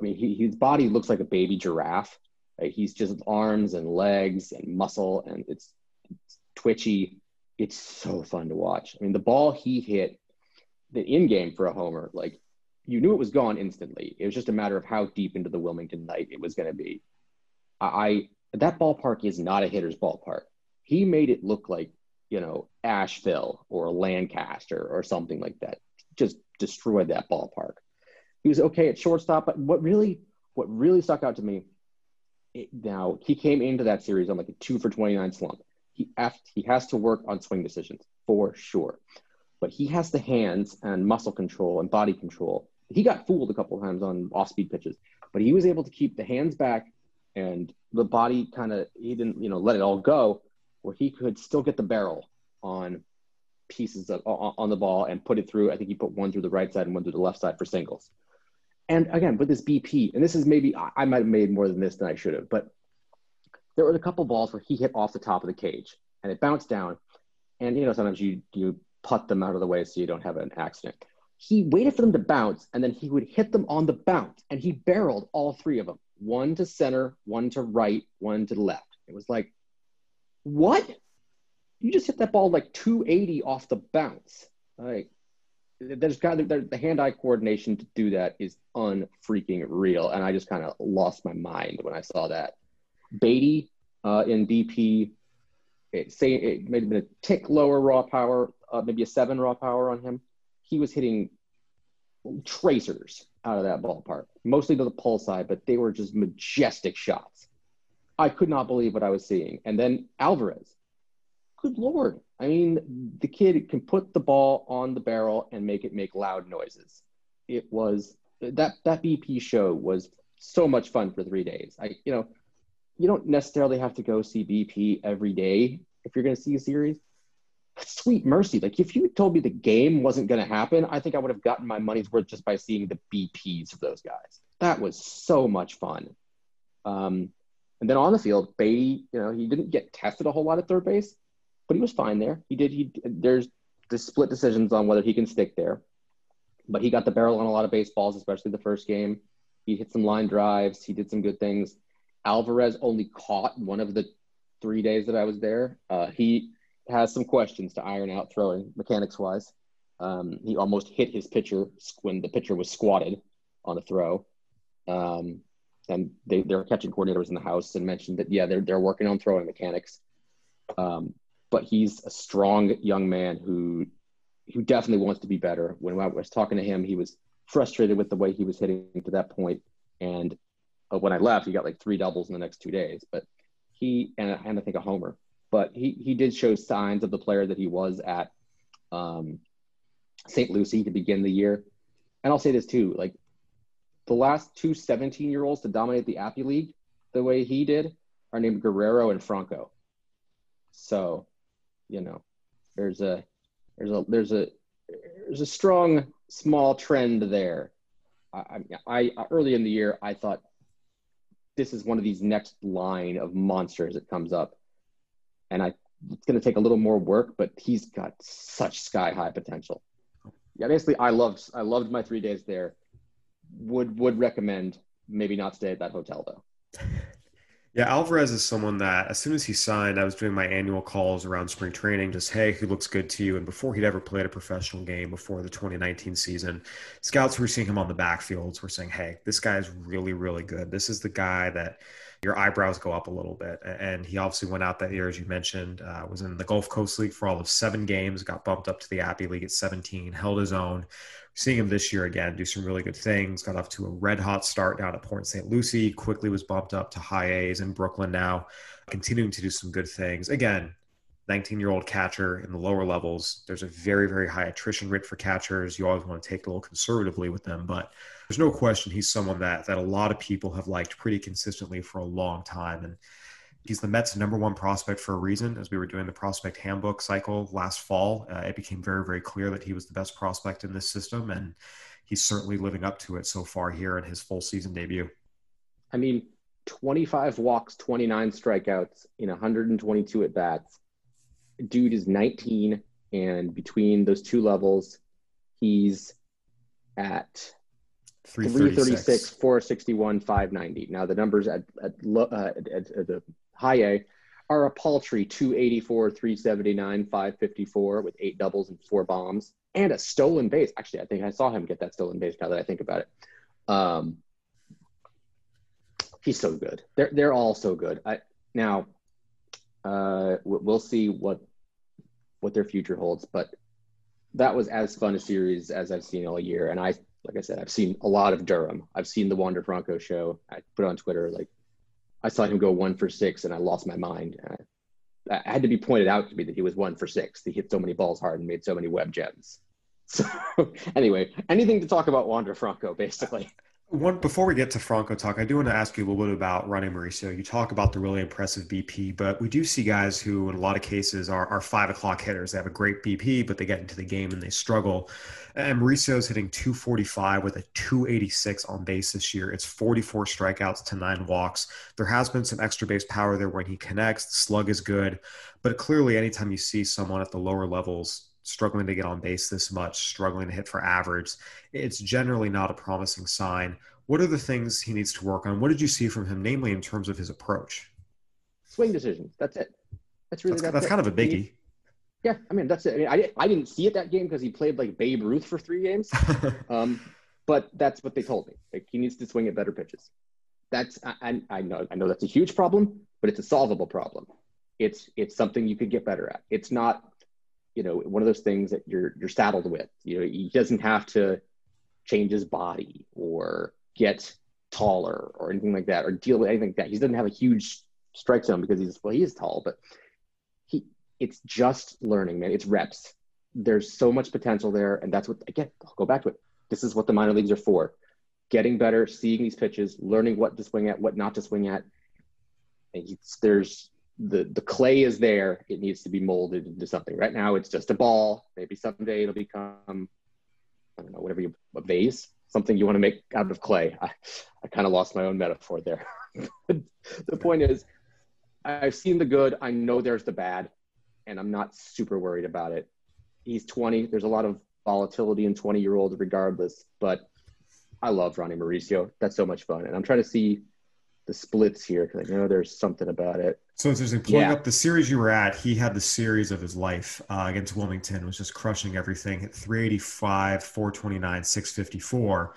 I mean, he, his body looks like a baby giraffe. Right? He's just arms and legs and muscle, and it's, it's twitchy. it's so fun to watch. I mean, the ball he hit, the in game for a homer, like you knew it was gone instantly. It was just a matter of how deep into the Wilmington night it was going to be. I that ballpark is not a hitter's ballpark. He made it look like you know Asheville or Lancaster or something like that. Just destroyed that ballpark. He was okay at shortstop, but what really what really stuck out to me. It, now he came into that series on like a two for twenty nine slump. He he has to work on swing decisions for sure, but he has the hands and muscle control and body control. He got fooled a couple times on off speed pitches, but he was able to keep the hands back and the body kind of he didn't you know let it all go where he could still get the barrel on pieces of on the ball and put it through. I think he put one through the right side and one through the left side for singles. And again, with this BP, and this is maybe I might have made more than this than I should have, but there were a couple balls where he hit off the top of the cage and it bounced down. And you know, sometimes you you putt them out of the way so you don't have an accident. He waited for them to bounce and then he would hit them on the bounce and he barreled all three of them one to center, one to right, one to left. It was like, what? You just hit that ball like 280 off the bounce. Like, there's got the, the hand-eye coordination to do that is unfreaking real, and I just kind of lost my mind when I saw that. Baty uh, in BP, it, say it may have been a tick lower raw power, uh, maybe a seven raw power on him. He was hitting tracers out of that ballpark, mostly to the pull side, but they were just majestic shots. I could not believe what I was seeing. And then Alvarez, good lord. I mean, the kid can put the ball on the barrel and make it make loud noises. It was that that BP show was so much fun for three days. I, you know, you don't necessarily have to go see BP every day if you're going to see a series, sweet mercy. Like if you told me the game wasn't going to happen, I think I would have gotten my money's worth just by seeing the BPs of those guys. That was so much fun. Um, and then on the field, Baty, you know, he didn't get tested a whole lot at third base, but he was fine there. He did. He there's the split decisions on whether he can stick there, but he got the barrel on a lot of baseballs, especially the first game. He hit some line drives. He did some good things. Alvarez only caught one of the three days that I was there. Uh, he has some questions to iron out throwing mechanics wise. Um, he almost hit his pitcher when the pitcher was squatted on a throw. Um, and they, their catching coordinator was in the house and mentioned that, yeah, they're, they're working on throwing mechanics. Um, but he's a strong young man who, who definitely wants to be better. When I was talking to him, he was frustrated with the way he was hitting to that point. And uh, when I left, he got like three doubles in the next two days, but he, and, and I think a homer, but he he did show signs of the player that he was at um, St. Lucie to begin the year. And I'll say this too, like the last two 17 year olds to dominate the Appy League the way he did are named Guerrero and Franco. So, you know, there's a there's a there's a there's a strong small trend there. I, I, I early in the year I thought this is one of these next line of monsters that comes up and I it's going to take a little more work, but he's got such sky high potential. Yeah, basically, I loved I loved my three days there. Would would recommend maybe not stay at that hotel though. [LAUGHS]
Yeah, Alvarez is someone that as soon as he signed, I was doing my annual calls around spring training, just hey, who looks good to you? And before he'd ever played a professional game before the 2019 season, scouts were seeing him on the backfields were saying, hey, this guy is really, really good. This is the guy that your eyebrows go up a little bit. And he obviously went out that year, as you mentioned, uh, was in the Gulf Coast League for all of seven games, got bumped up to the Appy League at 17, held his own. Seeing him this year again do some really good things, got off to a red hot start down at Port St. Lucie, quickly was bumped up to high A's in Brooklyn now, continuing to do some good things. Again, 19 year old catcher in the lower levels. There's a very, very high attrition rate for catchers. You always want to take a little conservatively with them, but there's no question he's someone that that a lot of people have liked pretty consistently for a long time. And he's the Mets' number one prospect for a reason. As we were doing the prospect handbook cycle last fall, uh, it became very, very clear that he was the best prospect in this system, and he's certainly living up to it so far here in his full season debut.
I mean, 25 walks, 29 strikeouts in 122 at bats dude is 19, and between those two levels, he's at 336, 461, 590. Now the numbers at at, uh, at, at, at the high A are a paltry 284, 379, 554 with eight doubles and four bombs and a stolen base. Actually, I think I saw him get that stolen base now that I think about it. Um, he's so good. They're they're all so good. I, now, uh, we'll see what what their future holds, but that was as fun a series as I've seen all year. And I, like I said, I've seen a lot of Durham. I've seen the Wander Franco show. I put on Twitter like I saw him go one for six, and I lost my mind. I, I, had to be pointed out to me that he was one for six. He hit so many balls hard and made so many web gems. [LAUGHS] So anyway, anything to talk about Wander Franco, basically.
One before we get to Franco talk, I do want to ask you a little bit about Ronnie Mauricio. You talk about the really impressive BP, but we do see guys who, in a lot of cases, are, are five o'clock hitters. They have a great BP, but they get into the game and they struggle. And Mauricio's hitting 245 with a 286 on base this year. It's 44 strikeouts to nine walks. There has been some extra base power there when he connects. The slug is good, but clearly, anytime you see someone at the lower levels struggling to get on base this much, struggling to hit for average, it's generally not a promising sign. What are the things he needs to work on? What did you see from him, namely in terms of his approach?
Swing decisions. That's it. That's really
that's,
that's,
that's kind of a biggie.
He, yeah, I mean that's it. I mean, I, I didn't see it that game because he played like Babe Ruth for three games, [LAUGHS] um, but that's what they told me. Like he needs to swing at better pitches. That's I, I know I know that's a huge problem, but it's a solvable problem. It's it's something you could get better at. It's not you know one of those things that you're you're saddled with you know he doesn't have to change his body or get taller or anything like that or deal with anything like that. He doesn't have a huge strike zone because he's well he is tall but he it's just learning man. It's reps. There's so much potential there and that's what again i'll go back to it. This is what the minor leagues are for. Getting better seeing these pitches learning what to swing at what not to swing at. And there's the the clay is there. It needs to be molded into something. Right now, it's just a ball. Maybe someday it'll become I don't know whatever you a vase, something you want to make out of clay. I, I kind of lost my own metaphor there. [LAUGHS] the point is, I've seen the good. I know there's the bad, and I'm not super worried about it. He's 20. There's a lot of volatility in 20 year olds, regardless. But I love Ronnie Mauricio. That's so much fun, and I'm trying to see the splits here because I know there's something about it.
So it's interesting. Pulling yeah. up the series you were at, he had the series of his life uh, against Wilmington. Was just crushing everything. Hit 385, 429, 654,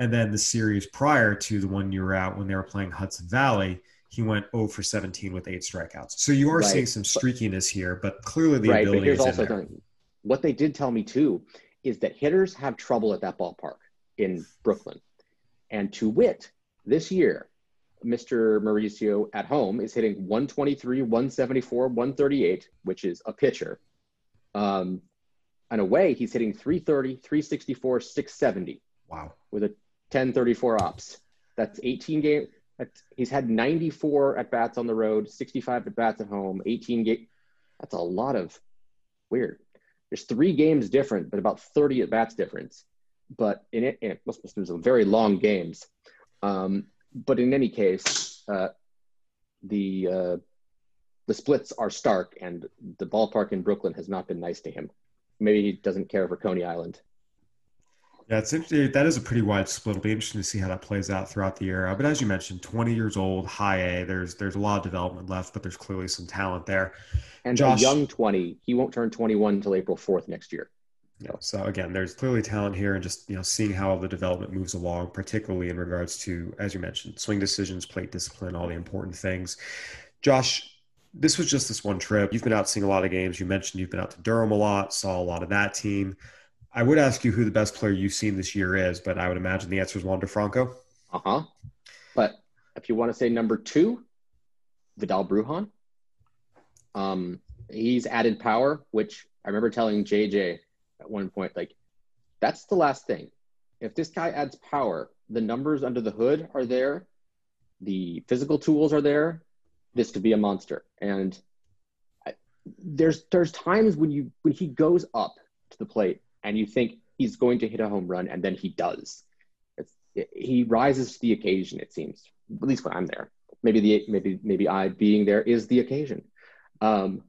and then the series prior to the one you were at when they were playing Hudson Valley, he went 0 for 17 with eight strikeouts. So you are right. seeing some streakiness here, but clearly the right, ability but here's is also in there.
What they did tell me too is that hitters have trouble at that ballpark in Brooklyn, and to wit, this year Mr. Mauricio at home is hitting 123, 174, 138, which is a pitcher. Um, and away, he's hitting 330, 364, 670.
Wow.
With a 1034 ops. That's 18 games. He's had 94 at bats on the road, 65 at bats at home, 18 game. That's a lot of weird. There's three games different, but about 30 at bats difference. But in it, it must have been some very long games. Um, but in any case, uh, the uh, the splits are stark, and the ballpark in Brooklyn has not been nice to him. Maybe he doesn't care for Coney Island.
Yeah, it's interesting. That is a pretty wide split. It'll be interesting to see how that plays out throughout the year. But as you mentioned, 20 years old, high A. There's there's a lot of development left, but there's clearly some talent there.
And Josh, a young 20. He won't turn 21 until April 4th next year.
Yeah. So again, there's clearly talent here, and just you know seeing how the development moves along, particularly in regards to, as you mentioned, swing decisions, plate discipline, all the important things. Josh, this was just this one trip. You've been out seeing a lot of games. You mentioned you've been out to Durham a lot, saw a lot of that team. I would ask you who the best player you've seen this year is, but I would imagine the answer is Wander Franco.
Uh huh. But if you want to say number two, Vidal Brujan. Um, he's added power, which I remember telling JJ at one point. Like, that's the last thing. If this guy adds power, the numbers under the hood are there, the physical tools are there. This could be a monster. And I, there's there's times when you when he goes up to the plate and you think he's going to hit a home run, and then he does. It, he rises to the occasion. It seems, at least when I'm there. Maybe the maybe maybe I being there is the occasion. Um,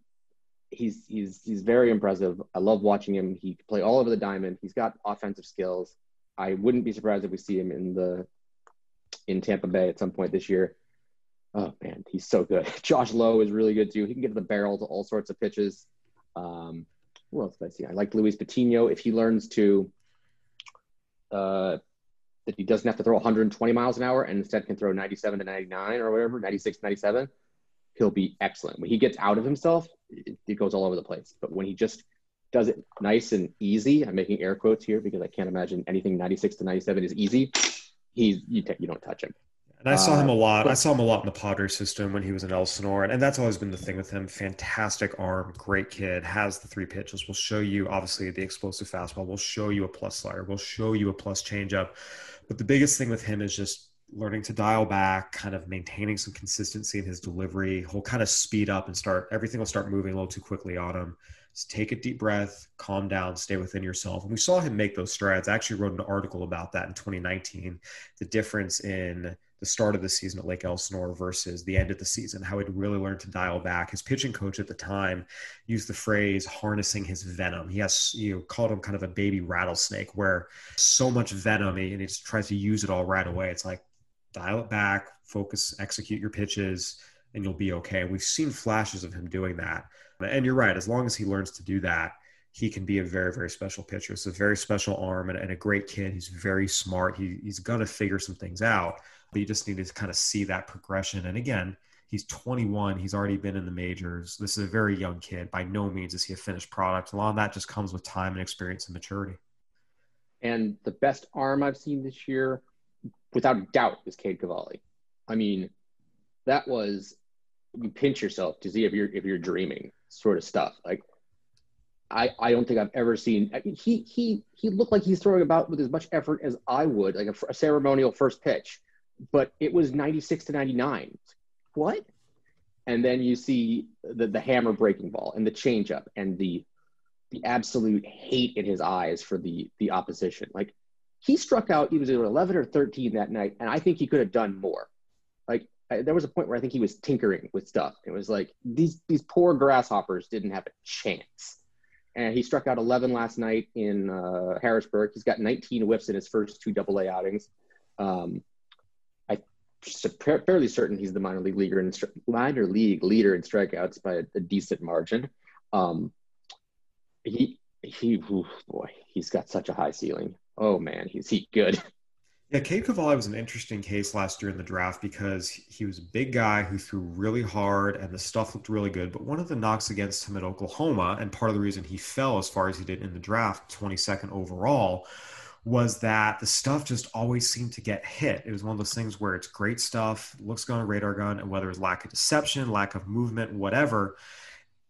he's he's he's very impressive. I love watching him. He can play all over the diamond. He's got offensive skills. I wouldn't be surprised if we see him in the in Tampa Bay at some point this year. oh man, he's so good. [LAUGHS] Josh Lowe is really good too. He can get to the barrel to all sorts of pitches. Um, what else did I see? I like Luis Patino if he learns to uh, that he doesn't have to throw 120 miles an hour and instead can throw 97 to 99 or whatever, 96 97. He'll be excellent. When he gets out of himself, it, it goes all over the place. But when he just does it nice and easy, I'm making air quotes here because I can't imagine anything 96 to 97 is easy. He's you, t- you don't touch him.
And I saw him a
Uh,
lot. I saw him a lot in the Padres system when he was in Elsinore, and, and that's always been the thing with him. Fantastic arm, great kid, has the three pitches. Will show you obviously the explosive fastball. Will show you a plus slider. Will show you a plus changeup. But the biggest thing with him is just learning to dial back, kind of maintaining some consistency in his delivery. He'll kind of speed up and start. Everything will start moving a little too quickly on him. Just take a deep breath, calm down, stay within yourself. And we saw him make those strides. I actually wrote an article about that in 2019. The difference in the start of the season at Lake Elsinore versus the end of the season, how he'd really learned to dial back. His pitching coach at the time used the phrase harnessing his venom. He has, you know, called him kind of a baby rattlesnake where so much venom and he just tries to use it all right away. It's like dial it back, focus, execute your pitches, and you'll be okay. We've seen flashes of him doing that. And you're right, as long as he learns to do that, he can be a very, very special pitcher. It's a very special arm and, and a great kid. He's very smart. He, he's going to figure some things out, but you just need to kind of see that progression. And again, he's 21. He's already been in the majors. This is a very young kid. By no means is he a finished product. A lot of that just comes with time and experience and maturity.
And the best arm I've seen this year, without doubt, is Cade Cavalli. I mean, that was you pinch yourself to see if you're if you're dreaming sort of stuff. Like I I don't think I've ever seen I mean, he he he looked like he's throwing about with as much effort as I would, like a, a ceremonial first pitch, but it was 96 to 99. What? And then you see the the hammer breaking ball and the changeup and the the absolute hate in his eyes for the the opposition. Like he struck out, he was either 11 or 13 that night, and I think he could have done more. Like I, there was a point where I think he was tinkering with stuff. It was like these these poor grasshoppers didn't have a chance. And he struck out 11 last night in uh, Harrisburg. He's got 19 whips in his first two Double A outings. Um, I'm fairly certain he's the minor league leader in minor league leader in strikeouts by a, a decent margin. Um, he he boy, he's got such a high ceiling. Oh man, he's he good. [LAUGHS]
Yeah, Cade Cavalli was an interesting case last year in the draft because he was a big guy who threw really hard and the stuff looked really good. But one of the knocks against him at Oklahoma, and part of the reason he fell as far as he did in the draft, 22nd overall, was that the stuff just always seemed to get hit. It was one of those things where it's great stuff, looks good on radar gun, and whether it's lack of deception, lack of movement, whatever,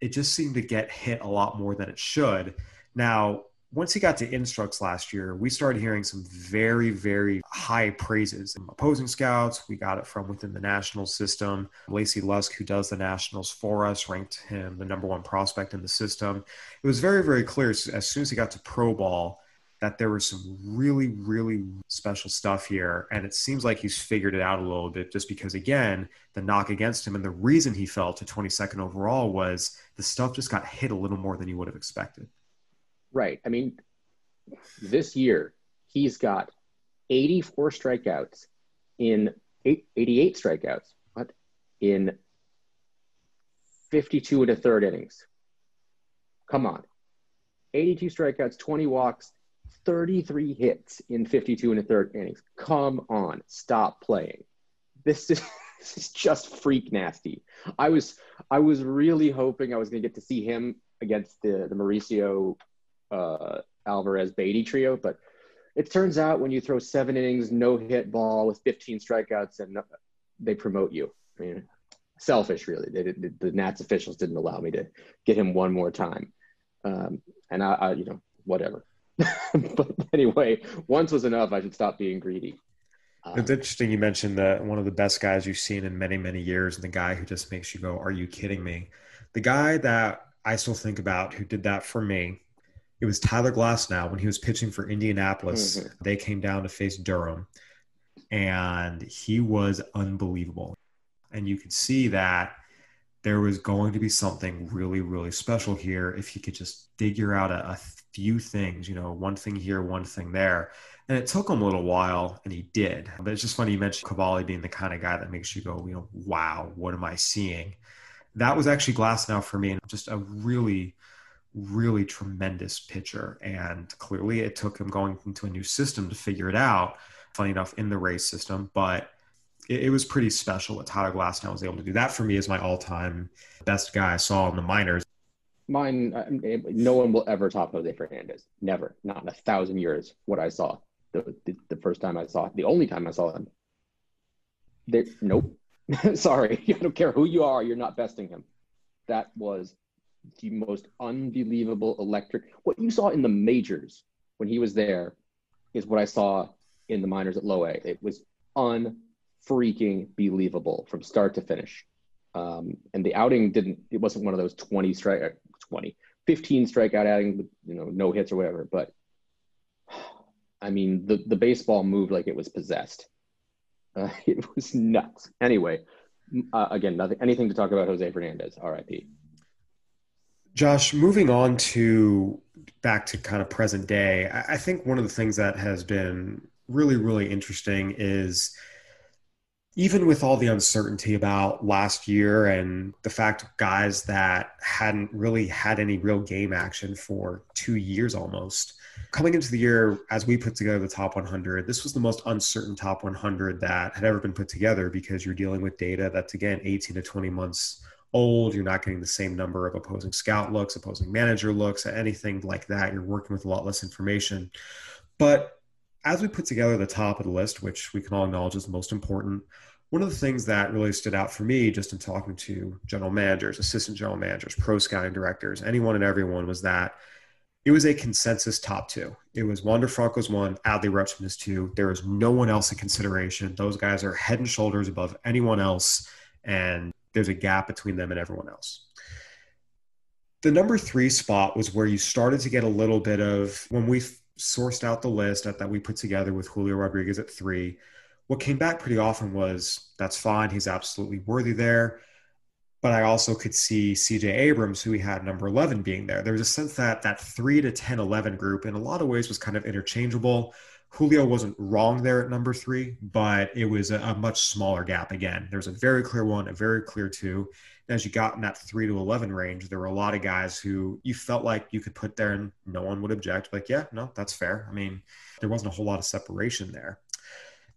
it just seemed to get hit a lot more than it should. Now, once he got to instructs last year, we started hearing some very, very high praises from opposing scouts. We got it from within the national system. Lacey Lusk, who does the nationals for us, ranked him the number one prospect in the system. It was very, very clear as soon as he got to pro ball that there was some really, really special stuff here. And it seems like he's figured it out a little bit just because, again, the knock against him and the reason he fell to 22nd overall was the stuff just got hit a little more than you would have expected.
Right. I mean, this year he's got 84 strikeouts in eight, 88 strikeouts. What? In 52 and a third innings. Come on. 82 strikeouts, 20 walks, 33 hits in 52 and a third innings. Come on. Stop playing. This is [LAUGHS] this is just freak nasty. I was I was really hoping I was going to get to see him against the the Mauricio uh, Alvarez Baty trio, but it turns out when you throw seven innings, no hit ball with 15 strikeouts, and they promote you. I mean, selfish, really. They did, the Nats officials didn't allow me to get him one more time, um, and I, I, you know, whatever. [LAUGHS] but anyway, once was enough. I should stop being greedy. Um,
It's interesting you mentioned that one of the best guys you've seen in many, many years, and the guy who just makes you go, Are you kidding me? The guy that I still think about who did that for me, it was Tyler Glasnow when he was pitching for Indianapolis.
Mhm.
They came down to face Durham, and he was unbelievable. And you could see that there was going to be something really, really special here if he could just figure out a, a few things, you know, one thing here, one thing there. And it took him a little while, and he did. But it's just funny you mentioned Cavalli being the kind of guy that makes you go, you know, wow, what am I seeing? That was actually Glass now for me, and just a really, really tremendous pitcher. And clearly, it took him going into a new system to figure it out. Funny enough, in the Rays system, but it, it was pretty special what Tyler Glasnow was able to do. That for me is my all-time best guy I saw in the minors.
Mine uh, no one will ever top jose fernandez. Never. Not in a thousand years what i saw. The, the, the first time i saw the only time i saw him. There nope. [LAUGHS] Sorry. [LAUGHS] I don't care who you are. You're not besting him. That was the most unbelievable electric what you saw in the majors when he was there is what i saw in the minors at low a it was unfreaking believable from start to finish um, and the outing didn't it wasn't one of those 20 strike 20, 15 strikeout with, you know, no hits or whatever. But I mean, the, the baseball moved like it was possessed. Uh, [LAUGHS] it was nuts. Anyway, uh, again, nothing, anything to talk about Jose Fernandez, RIP.
Josh, moving on to back to kind of present day, I think one of the things that has been really, really interesting is even with all the uncertainty about last year and the fact guys that hadn't really had any real game action for two years almost coming into the year as we put together the top 100 this was the most uncertain top 100 that had ever been put together because you're dealing with data that's again 18 to 20 months old you're not getting the same number of opposing scout looks opposing manager looks anything like that you're working with a lot less information but as we put together the top of the list, which we can all acknowledge is the most important, one of the things that really stood out for me just in talking to general managers, assistant general managers, pro scouting directors, anyone and everyone was that it was a consensus top two. It was Wander Franco's one, Adley Rutschman is two. There is no one else in consideration. Those guys are head and shoulders above anyone else, and there's a gap between them and everyone else. The number three spot was where you started to get a little bit of when we sourced out the list that, that we put together with Julio Rodriguez at three. What came back pretty often was that's fine. He's absolutely worthy there. But I also could see CJ Abrams, who we had number 11, being there. There was a sense that that 3 to 10, 11 group in a lot of ways was kind of interchangeable. Julio wasn't wrong there at number three, but it was a, a much smaller gap again. There's a very clear one, a very clear two as you got in that three to 11 range, there were a lot of guys who you felt like you could put there and no one would object. Like, yeah, no, that's fair. I mean, there wasn't a whole lot of separation there.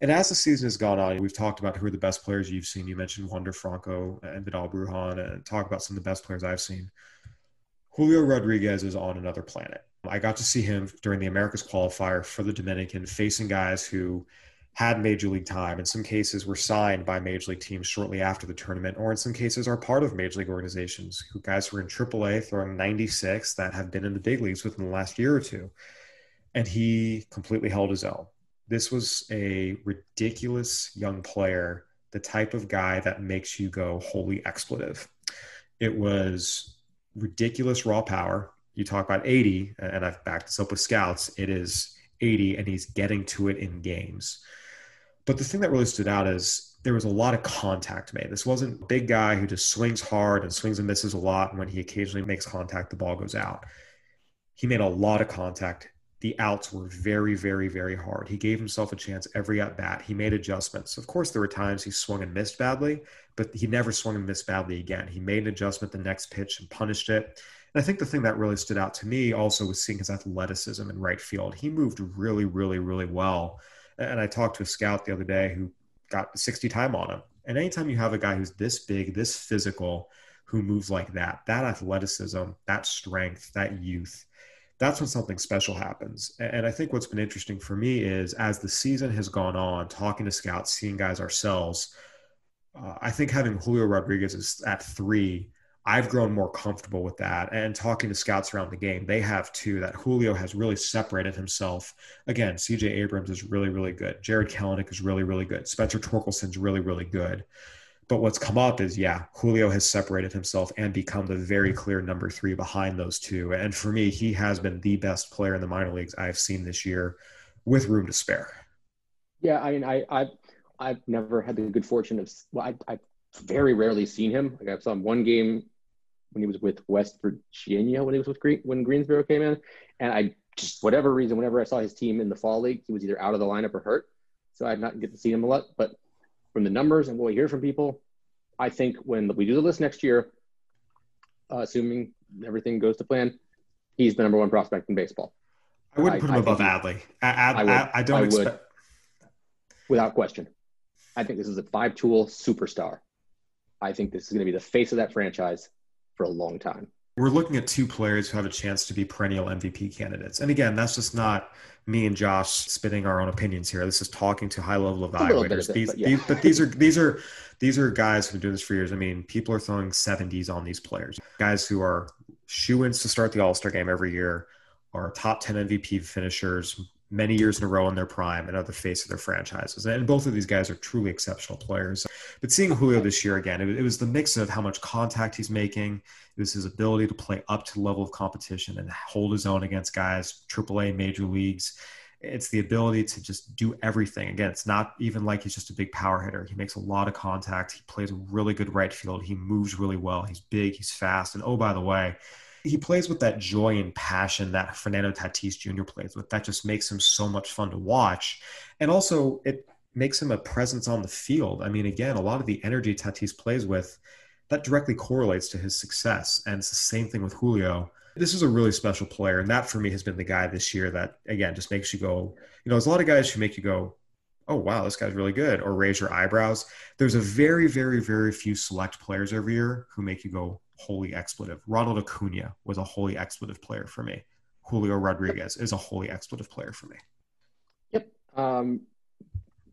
And as the season has gone on, we've talked about who are the best players you've seen. You mentioned Wander Franco and Vidal Brujan, and talk about some of the best players I've seen. Julio Rodriguez is on another planet. I got to see him during the Americas qualifier for the Dominican, facing guys who had major league time. In some cases, were signed by major league teams shortly after the tournament, or in some cases, are part of major league organizations. Who guys who in AAA throwing 96 that have been in the big leagues within the last year or two, and he completely held his own. This was a ridiculous young player, the type of guy that makes you go holy expletive. It was ridiculous raw power. You talk about 80, and I've backed this up with scouts. It is 80, and he's getting to it in games. But the thing that really stood out is there was a lot of contact made. This wasn't a big guy who just swings hard and swings and misses a lot. And when he occasionally makes contact, the ball goes out. He made a lot of contact. The outs were very, very, very hard. He gave himself a chance every at bat. He made adjustments. Of course, there were times he swung and missed badly, but he never swung and missed badly again. He made an adjustment the next pitch and punished it. And I think the thing that really stood out to me also was seeing his athleticism in right field. He moved really, really, really well and I talked to a scout the other day who got 60 time on him. And anytime you have a guy who's this big, this physical, who moves like that, that athleticism, that strength, that youth, that's when something special happens. And I think what's been interesting for me is as the season has gone on, talking to scouts, seeing guys ourselves, uh, I think having Julio Rodriguez at three I've grown more comfortable with that. And talking to scouts around the game, they have too. That Julio has really separated himself. Again, CJ Abrams is really, really good. Jarred Kelenic is really, really good. Spencer Torkelson's really, really good. But what's come up is, yeah, Julio has separated himself and become the very clear number three behind those two. And for me, he has been the best player in the minor leagues I've seen this year with room to spare.
Yeah, I mean, I, I've, I've never had the good fortune of, well, I, I've very rarely seen him. Like I saw him one game when he was with West Virginia when he was with Green, when Greensboro came in, and I just whatever reason, whenever I saw his team in the fall league, he was either out of the lineup or hurt, so I did not get to see him a lot. But from the numbers and what we hear from people, I think when we do the list next year, uh, assuming everything goes to plan, he's the number one prospect in baseball.
I wouldn't put him
I
above Adley. I, I,
I would-
I, I don't
I would.
expect.
without question. I think this is a five tool superstar. I think this is going to be the face of that franchise for a long time.
We're looking at two players who have a chance to be perennial MVP candidates. And again, that's just not me and Josh spitting our own opinions here. This is talking to high level
A little bit
evaluators.
it,
these,
but yeah.
these, but these are these are these are guys who've been doing this for years. I mean, people are throwing 70s on these players. Guys who are shoe-ins to start the All-Star game every year, are top 10 MVP finishers many years in a row in their prime the face of their franchises. And both of these guys are truly exceptional players. But seeing Julio this year again, it, it was the mix of how much contact he's making. It was his ability to play up to the level of competition and hold his own against guys, AAA major leagues. It's the ability to just do everything. Again, it's not even like he's just a big power hitter. He makes a lot of contact. He plays a really good right field. He moves really well. He's big. He's fast. And oh, by the way, he plays with that joy and passion that Fernando Tatis Jr. plays with. That just makes him so much fun to watch. And also, it makes him a presence on the field. I mean, again, a lot of the energy Tatis plays with that directly correlates to his success. And it's the same thing with Julio. This is a really special player. And that for me has been the guy this year that, again, just makes you go, you know, there's a lot of guys who make you go, oh, wow, this guy's really good, or raise your eyebrows. There's a very, very, very few select players every year who make you go, holy expletive. Ronald Acuna was a holy expletive player for me. Julio Rodriguez is a holy expletive player for me.
Yep. Um,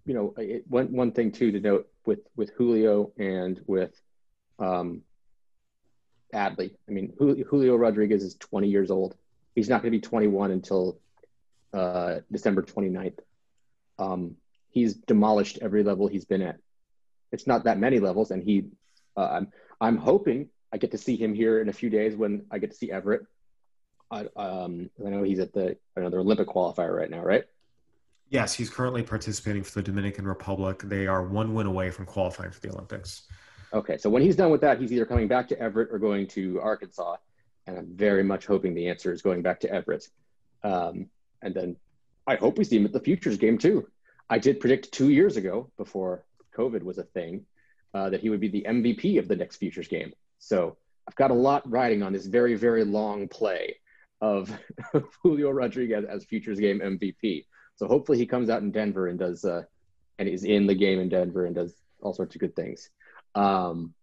you know, it, one one thing too to note with with Julio and with um, Adley. I mean, Julio Rodriguez is 20 years old. He's not going to be 21 until uh, December 29th. Um, he's demolished every level he's been at. It's not that many levels, and he. Uh, I'm I'm hoping I get to see him here in a few days when I get to see Everett. I, um, I know he's at the another Olympic qualifier right now, right?
Yes, he's currently participating for the Dominican Republic. They are one win away from qualifying for the Olympics.
Okay, so when he's done with that, he's either coming back to Everett or going to Arkansas, and I'm very much hoping the answer is going back to Everett. Um, and then I hope we see him at the Futures game too. I did predict two years ago, before COVID was a thing, uh, that he would be the MVP of the next Futures game. So I've got a lot riding on this very, very long play of [LAUGHS] Julio Rodriguez as Futures game MVP. So hopefully he comes out in Denver and does, uh, and is in the game in Denver and does all sorts of good things. Um,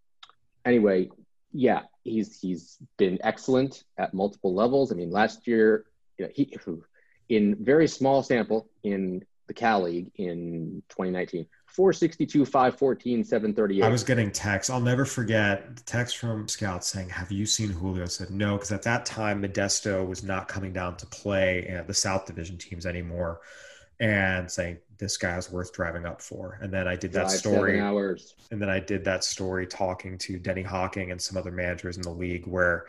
anyway, yeah, he's he's been excellent at multiple levels. I mean, last year you know, he in very small sample in the Cal League in 2019, 462, 514, 738.
I was getting texts. I'll never forget the text from scouts saying, "Have you seen Julio?" I said no, because at that time Modesto was not coming down to play uh, the South Division teams anymore, and saying this guy's worth driving up for. And then I did that
Drive
story.
Hours.
and then I did that story talking to Denny Hocking and some other managers in the league where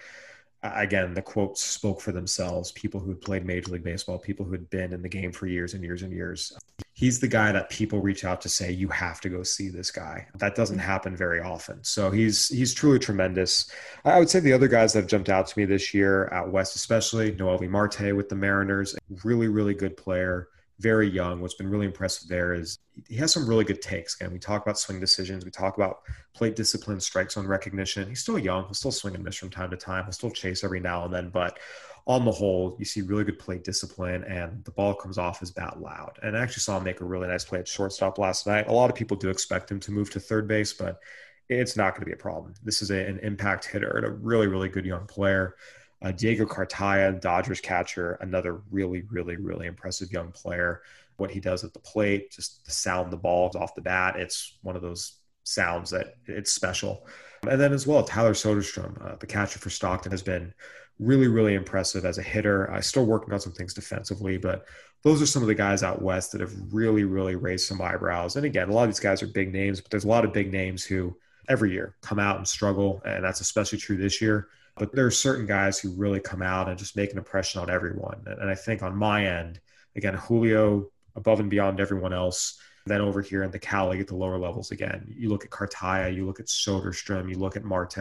again the quotes spoke for themselves. People who had played major league baseball people who had been in the game for years and years and years. He's the guy that people reach out to say you have to go see this guy. That doesn't happen very often. So he's he's truly tremendous. I would say the other guys that have jumped out to me this year out west especially Noelvi Marte with the mariners really really good player very young. What's been really impressive there is he has some really good takes. Again, we talk about swing decisions, we talk about plate discipline, strike zone recognition. He's still young. He'll still swing and miss from time to time. He'll still chase every now and then, but on the whole, you see really good plate discipline, and the ball comes off his bat loud. And I actually saw him make a really nice play at shortstop last night. A lot of people do expect him to move to third base, but it's not going to be a problem. This is a, an impact hitter and a really, really good young player. Uh, Diego Cartaya, Dodgers catcher, another really, really, really impressive young player. What he does at the plate, just the sound the ball off the bat, it's one of those sounds that it's special. And then as well, Tyler Soderstrom, uh, the catcher for Stockton, has been really, really impressive as a hitter. I uh, still working on some things defensively, but those are some of the guys out west that have really, really raised some eyebrows. And again, a lot of these guys are big names, but there's a lot of big names who every year come out and struggle, and that's especially true this year. But there are certain guys who really come out and just make an impression on everyone. And I think on my end, again, Julio above and beyond everyone else. Then over here in the Cal League at the lower levels again, you look at Cartaya, you look at Soderstrom, you look at Marte.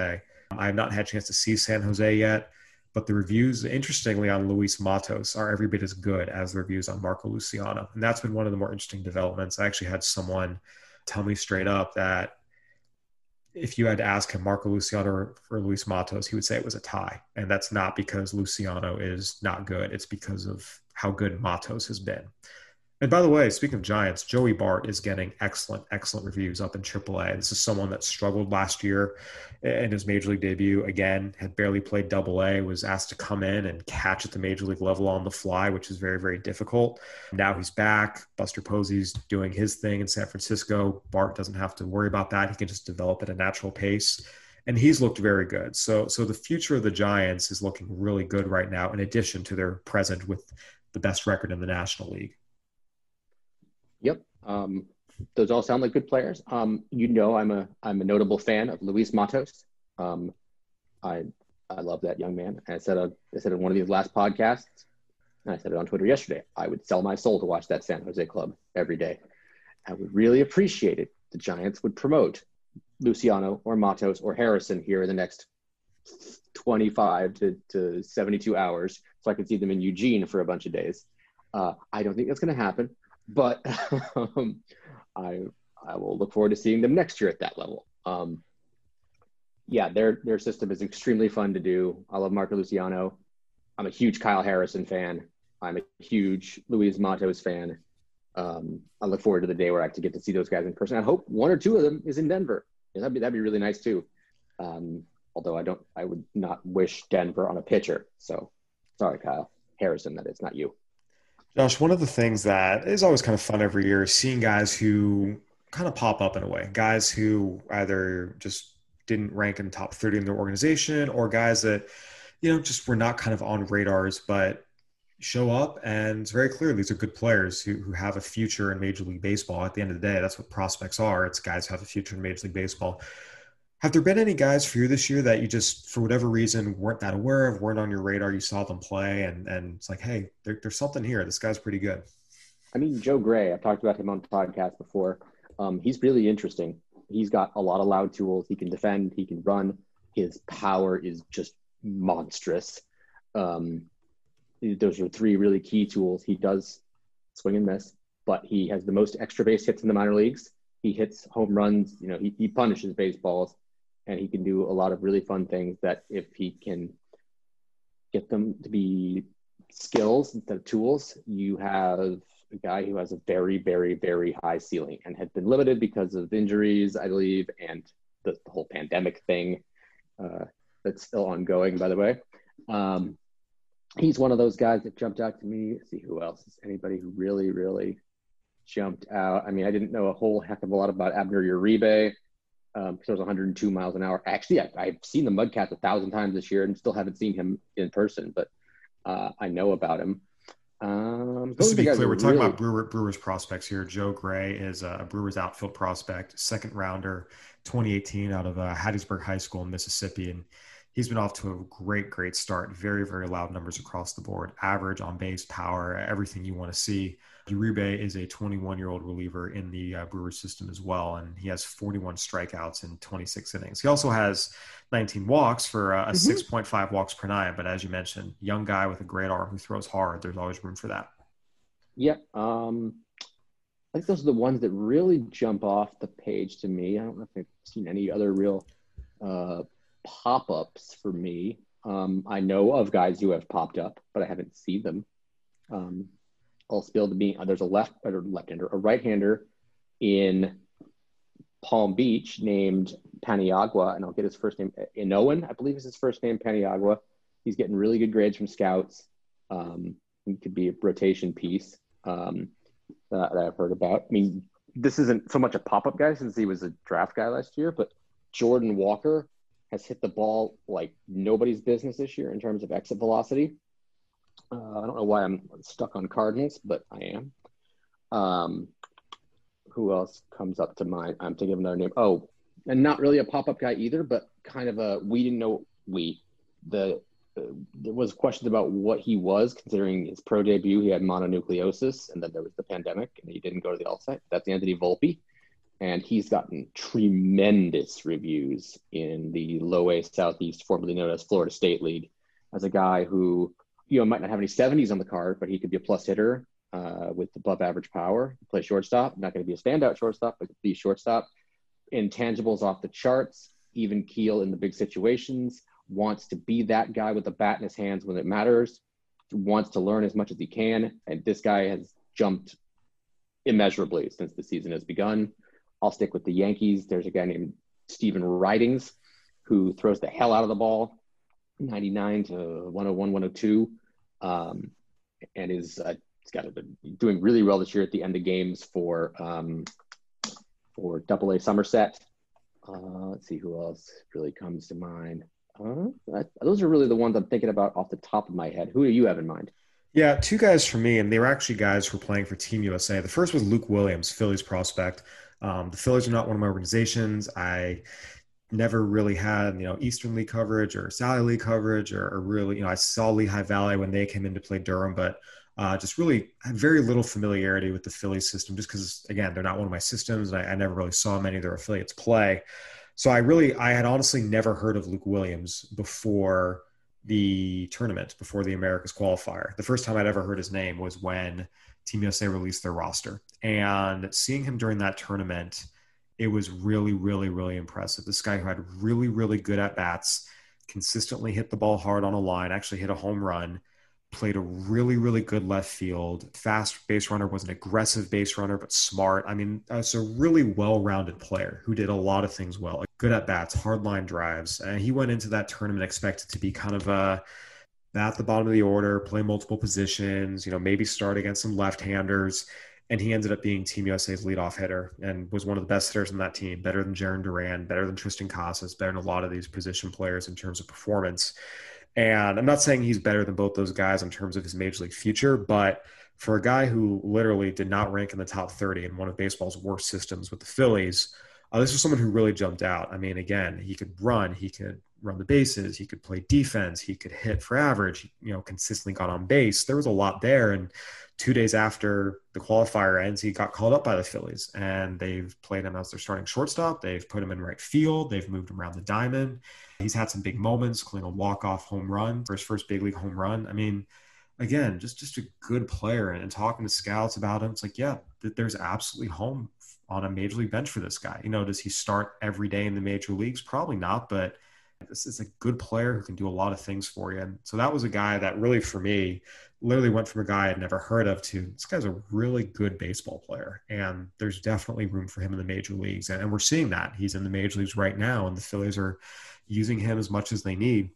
I have not had a chance to see San Jose yet, but the reviews, interestingly, on Luis Matos are every bit as good as the reviews on Marco Luciano. And that's been one of the more interesting developments. I actually had someone tell me straight up that if you had to ask him Marco Luciano or, or Luis Matos, he would say it was a tie. And that's not because Luciano is not good. It's because of how good Matos has been. And by the way, speaking of Giants, Joey Bart is getting excellent, excellent reviews up in AAA. This is someone that struggled last year in his major league debut. Again, had barely played Double A, was asked to come in and catch at the major league level on the fly, which is very, very difficult. Now he's back. Buster Posey's doing his thing in San Francisco. Bart doesn't have to worry about that. He can just develop at a natural pace and he's looked very good. So so the future of the Giants is looking really good right now in addition to their present with the best record in the National League.
Yep. Um, those all sound like good players. Um, you know, I'm a I'm a notable fan of Luis Matos. Um, I I love that young man. And I said uh, I said in one of these last podcasts, and I said it on Twitter yesterday. I would sell my soul to watch that San Jose club every day. I would really appreciate it. The Giants would promote Luciano or Matos or Harrison here in the next 25 to, to 72 hours, so I could see them in Eugene for a bunch of days. Uh, I don't think that's going to happen but [LAUGHS] um, I I will look forward to seeing them next year at that level. Um, yeah, their their system is extremely fun to do. I love Marco Luciano. I'm a huge Kyle Harrison fan. I'm a huge Luis Matos fan. Um, I look forward to the day where I to get to see those guys in person. I hope one or two of them is in Denver. Yeah, that'd be that'd be really nice too. Um, although I don't, I would not wish Denver on a pitcher. So sorry, Kyle Harrison, that it's not you.
Josh, one of the things that is always kind of fun every year is seeing guys who kind of pop up in a way. Guys who either just didn't rank in the top 30 in their organization or guys that, you know, just were not kind of on radars, but show up and it's very clear these are good players who, who have a future in Major League Baseball. At the end of the day, that's what prospects are. It's guys who have a future in Major League Baseball. Have there been any guys for you this year that you just, for whatever reason, weren't that aware of, weren't on your radar? You saw them play, and and it's like, hey, there, there's something here. This guy's pretty good.
I mean, Joe Gray. I've talked about him on podcast before. Um, he's really interesting. He's got a lot of loud tools. He can defend. He can run. His power is just monstrous. Um, those are three really key tools. He does swing and miss, but he has the most extra base hits in the minor leagues. He hits home runs. You know, he, he punishes baseballs and he can do a lot of really fun things that if he can get them to be skills instead of tools, you have a guy who has a very, very, very high ceiling and had been limited because of injuries, I believe, and the, the whole pandemic thing uh, that's still ongoing, by the way. Um, he's one of those guys that jumped out to me. Let's see who else is anybody who really, really jumped out. I mean, I didn't know a whole heck of a lot about Abner Uribe um, because it was 102 miles an hour. Actually, I, have seen the Mudcats a thousand times this year and still haven't seen him in person, but uh, I know about him. Um,
Just to be clear, we're talking really... about Brewer, Brewers prospects here. Joe Gray is a Brewers outfield prospect, second rounder, 2018 out of uh, Hattiesburg High School in Mississippi, and he's been off to a great, great start. Very, very loud numbers across the board, average on base, power, everything you want to see. Uribe is a 21 year old reliever in the uh, Brewers system as well, and he has 41 strikeouts in 26 innings. He also has 19 walks for uh, a mm-hmm. 6.5 walks per nine. But as you mentioned, young guy with a great arm who throws hard. There's always room for that.
Yeah. Um, I think those are the ones that really jump off the page to me. I don't know if I've seen any other real uh, pop ups for me. Um, I know of guys who have popped up, but I haven't seen them. Um, I'll spill the bean. There's a left or left-hander, a right-hander in Palm Beach named Paniagua, and I'll get his first name. Inohan, I believe is his first name. Paniagua. He's getting really good grades from scouts. Um, he could be a rotation piece um, that, that I've heard about. I mean, this isn't so much a pop-up guy since he was a draft guy last year, but Jordan Walker has hit the ball like nobody's business this year in terms of exit velocity. Uh, I don't know why I'm stuck on Cardinals, but I am. Um, who else comes up to mind? I'm thinking of another name. Oh, and not really a pop up guy either, but kind of a we didn't know we the uh, there was questions about what he was considering his pro debut. He had mononucleosis, and then there was the pandemic, and he didn't go to the All State. That's Anthony Volpe, and he's gotten tremendous reviews in the low A Southeast, formerly known as Florida State League, as a guy who you know might not have any 70s on the card, but he could be a plus hitter uh, with above average power. Play shortstop, not going to be a standout shortstop, but be shortstop. Intangibles off the charts, even keel in the big situations. Wants to be that guy with the bat in his hands when it matters. Wants to learn as much as he can, and this guy has jumped immeasurably since the season has begun. I'll stick with the Yankees. There's a guy named Stephen Ridings who throws the hell out of the ball, 99 to 101, 102, um, and is uh, he's got doing really well this year at the end of games for um, for Double A Somerset. Uh, let's see who else really comes to mind. Uh, those are really the ones I'm thinking about off the top of my head. Who do you have in mind?
Yeah, two guys for me, and they were actually guys who were playing for Team USA. The first was Luke Williams, Phillies prospect. Um, the Phillies are not one of my organizations. I never really had you know Eastern League coverage or Sally League coverage or, or, really you know I saw Lehigh Valley when they came in to play Durham, but uh, just really had very little familiarity with the Phillies system just because again they're not one of my systems and I, I, never really saw many of their affiliates play. So I really I had honestly never heard of Luke Williams before the tournament before the Americas qualifier. The first time I'd ever heard his name was when Team USA released their roster. And seeing him during that tournament, it was really, really, really impressive. This guy who had really, really good at bats, consistently hit the ball hard on a line, actually hit a home run, played a really, really good left field, fast base runner, was an aggressive base runner, but smart. I mean, uh, it's a really well rounded player who did a lot of things well. Good at bats, hard line drives. And he went into that tournament expected to be kind of a at the bottom of the order, play multiple positions, you know, maybe start against some left-handers. And he ended up being Team USA's leadoff hitter and was one of the best hitters on that team, better than Jarren Duran, better than Triston Casas, better than a lot of these position players in terms of performance. And I'm not saying he's better than both those guys in terms of his major league future, but for a guy who literally did not rank in the top 30 in one of baseball's worst systems with the Phillies, uh, this was someone who really jumped out. I mean, again, he could run, he could run the bases, he could play defense, he could hit for average, you know, consistently got on base. There was a lot there. And two days after the qualifier ends, he got called up by the Phillies and they've played him as their starting shortstop. They've put him in right field. They've moved him around the diamond. He's had some big moments, including a walk-off home run for his first big league home run. I mean, again, just just a good player. And, and talking to scouts about him, it's like, yeah, there's absolutely home on a major league bench for this guy. You know, does he start every day in the major leagues? Probably not, but – this is a good player who can do a lot of things for you. And so that was a guy that really, for me, literally went from a guy I'd never heard of to this guy's a really good baseball player. And there's definitely room for him in the major leagues. And, we're seeing that. He's in the major leagues right now, and the Phillies are using him as much as they need.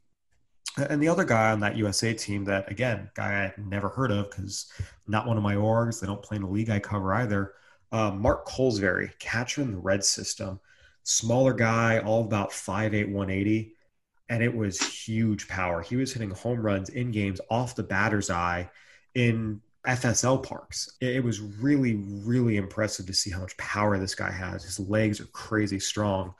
And the other guy on that USA team that, again, guy I'd never heard of because not one of my orgs, they don't play in the league I cover either. Uh, Mark Kolozsvary, catcher in the red system, smaller guy, all about 5'8, 180 and it was huge power. He was hitting home runs in games off the batter's eye in FSL parks. It was really, really impressive to see how much power this guy has. His legs are crazy strong.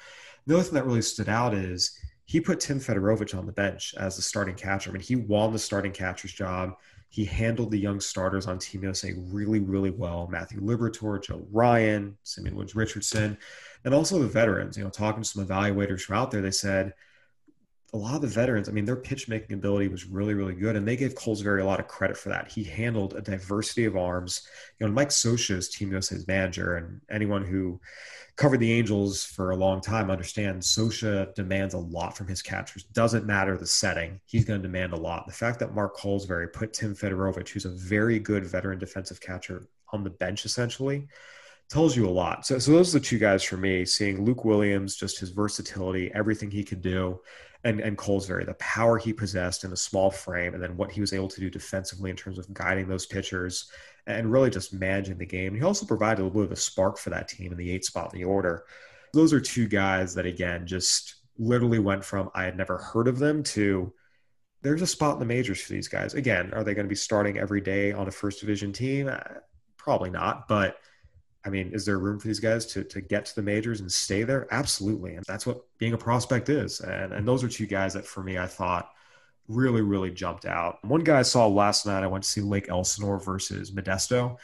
The other thing that really stood out is he put Tim Federowicz on the bench as the starting catcher. I mean, he won the starting catcher's job. He handled the young starters on Team USA really, really well. Matthew Liberatore, Joe Ryan, Simeon Woods Richardson, and also the veterans. You know, talking to some evaluators are out there, they said – a lot of the veterans, I mean, their pitch making ability was really, really good. And they gave Kolozsvary a lot of credit for that. He handled a diversity of arms. You know, Mike Scioscia is Team USA's manager, and anyone who covered the Angels for a long time understands Scioscia demands a lot from his catchers. Doesn't matter the setting, he's going to demand a lot. The fact that Mark Kolozsvary put Tim Federowicz, who's a very good veteran defensive catcher, on the bench essentially tells you a lot. So, so those are the two guys for me. Seeing Luke Williams, just his versatility, everything he could do, and and Kolozsvary, the power he possessed in a small frame, and then what he was able to do defensively in terms of guiding those pitchers and really just managing the game. He also provided a little bit of a spark for that team in the eight spot in the order. Those are two guys that again just literally went from I had never heard of them to there's a spot in the majors for these guys. Again, are they going to be starting every day on a first division team? Uh, probably not, but I mean, is there room for these guys to, to get to the majors and stay there? Absolutely. And that's what being a prospect is. And, and those are two guys that for me, I thought really, really jumped out. One guy I saw last night, I went to see Lake Elsinore versus Modesto.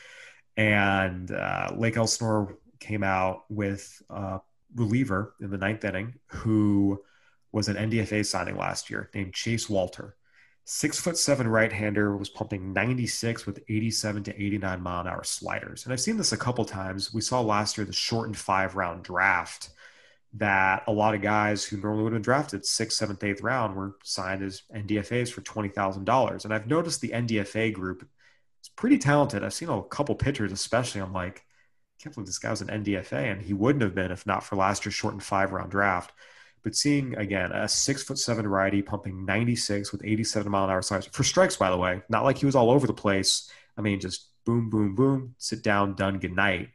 And uh, Lake Elsinore came out with a reliever in the ninth inning who was an NDFA signing last year named Chase Walter. Six foot seven right hander was pumping 96 with 87 to 89 mile an hour sliders. And I've seen this a couple times. We saw last year the shortened five round draft that a lot of guys who normally would have been drafted sixth, seventh, eighth round were signed as NDFAs for $20,000. And I've noticed the NDFA group is pretty talented. I've seen a couple pitchers, especially. I'm like, I can't believe this guy was an NDFA, and he wouldn't have been if not for last year's shortened five round draft. But seeing again a six foot seven righty pumping 96 with 87 mile an hour size for strikes, by the way, not like he was all over the place. I mean, just boom, boom, boom, sit down, done, good night.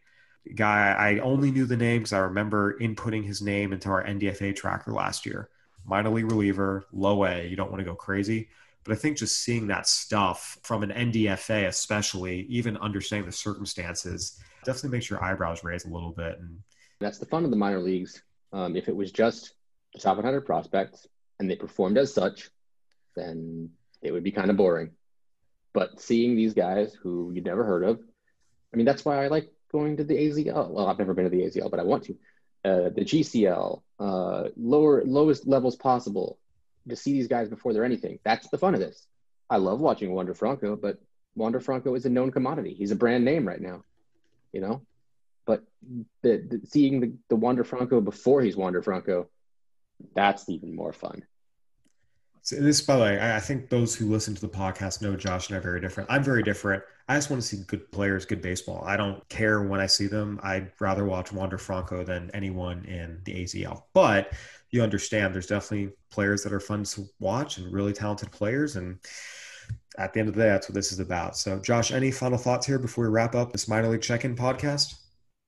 Guy, I only knew the name because I remember inputting his name into our NDFA tracker last year. Minor league reliever, low A. You don't want to go crazy. But I think just seeing that stuff from an NDFA, especially, even understanding the circumstances, definitely makes your eyebrows raise a little bit. And
that's the fun of the minor leagues. Um, if it was just top 100 prospects and they performed as such, then it would be kind of boring. But seeing these guys who you'd never heard of, I mean, that's why I like going to the AZL. Well, I've never been to the AZL, but I want to. Uh, the GCL, uh, lower lowest levels possible, to see these guys before they're anything. That's the fun of this. I love watching Wander Franco, but Wander Franco is a known commodity. He's a brand name right now, you know. But the, the seeing the, the Wander Franco before he's Wander Franco that's even more fun.
So this, by the way, I think those who listen to the podcast know Josh and I are very different. I'm very different. I just want to see good players, good baseball. I don't care when I see them. I'd rather watch Wander Franco than anyone in the AZL. But you understand there's definitely players that are fun to watch and really talented players. And at the end of the day, that's what this is about. So, Josh, any final thoughts here before we wrap up this minor league check in podcast?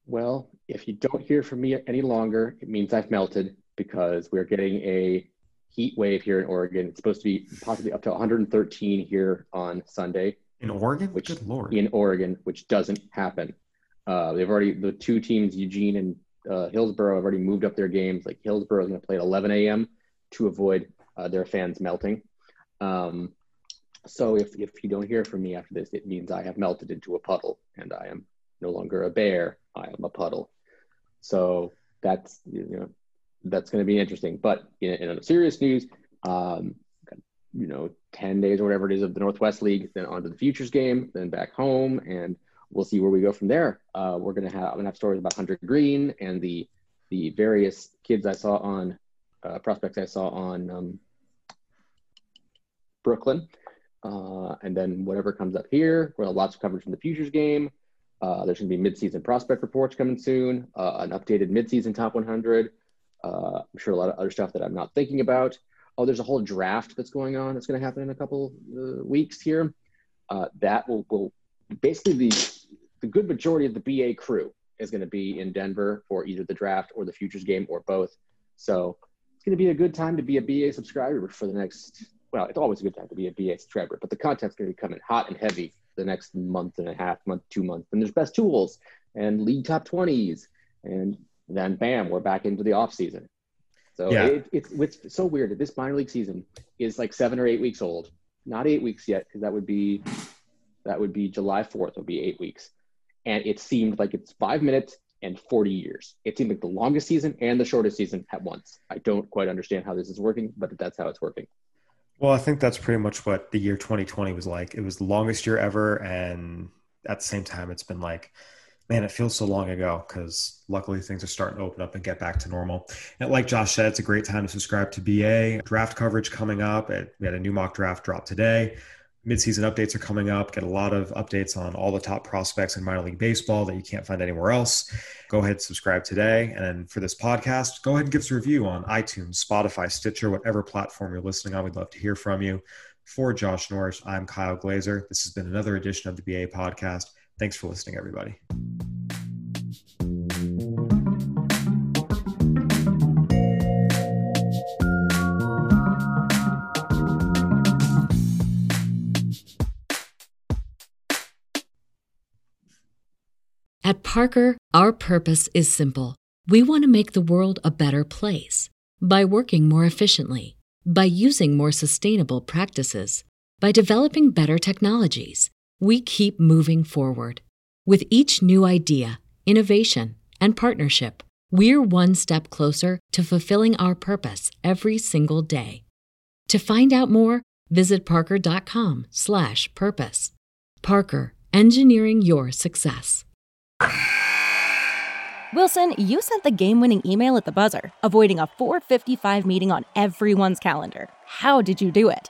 Well, if you don't hear from me any longer, it means I've melted because we're getting a heat wave here in Oregon. It's supposed to be possibly up to 113 here on Sunday.
In Oregon?
Which,
Good Lord.
In Oregon, which doesn't happen. Uh, they've already, the two teams, Eugene and uh, Hillsboro, have already moved up their games. Like Hillsboro is going to play at 11 a.m. to avoid uh, their fans melting. Um, so if, if you don't hear from me after this, it means I have melted into a puddle and I am no longer a bear. I am a puddle. So that's, you know, that's going to be interesting. But in, in serious news, um, you know, 10 days or whatever it is of the Northwest League, then onto the futures game, then back home, and we'll see where we go from there. Uh, we're going to have, I'm going to have stories about Hunter Greene and the, the various kids I saw on, uh, prospects I saw on um, Brooklyn. Uh, and then whatever comes up here, we'll have lots of coverage from the futures game. Uh, there's going to be midseason prospect reports coming soon, uh, an updated midseason top 100, uh, I'm sure a lot of other stuff that I'm not thinking about. Oh, there's a whole draft that's going on. That's going to happen in a couple uh, weeks here. Uh, that will, will basically the the good majority of the BA crew is going to be in Denver for either the draft or the futures game or both. So it's going to be a good time to be a BA subscriber for the next. Well, it's always a good time to be a BA subscriber, but the content's going to be coming hot and heavy the next month and a half, month, two months. And there's best tools and league top 20s and then bam, we're back into the off season. So yeah. it, it's it's so weird that this minor league season is like seven or eight weeks old. Not eight weeks yet, because that would be that would be July fourth. Would be eight weeks, and it seemed like it's five minutes and 40 years. It seemed like the longest season and the shortest season at once. I don't quite understand how this is working, but that's how it's working.
Well, I think that's pretty much what the year 2020 was like. It was the longest year ever, and at the same time, it's been like man, it feels so long ago because luckily things are starting to open up and get back to normal. And like Josh said, it's a great time to subscribe to BA. Draft coverage coming up. We had a new mock draft drop today. Midseason updates are coming up. Get a lot of updates on all the top prospects in minor league baseball that you can't find anywhere else. Go ahead, and subscribe today. And for this podcast, go ahead and give us a review on iTunes, Spotify, Stitcher, whatever platform you're listening on. We'd love to hear from you. For Josh Norris, I'm Kyle Glaser. This has been another edition of the BA podcast. Thanks for listening, everybody.
At Parker, our purpose is simple. We want to make the world a better place by working more efficiently, by using more sustainable practices, by developing better technologies we keep moving forward. With each new idea, innovation, and partnership, we're one step closer to fulfilling our purpose every single day. To find out more, visit parker.com/purpose. Parker, engineering your success.
Wilson, you sent the game-winning email at the buzzer, avoiding a 4:55 meeting on everyone's calendar. How did you do it?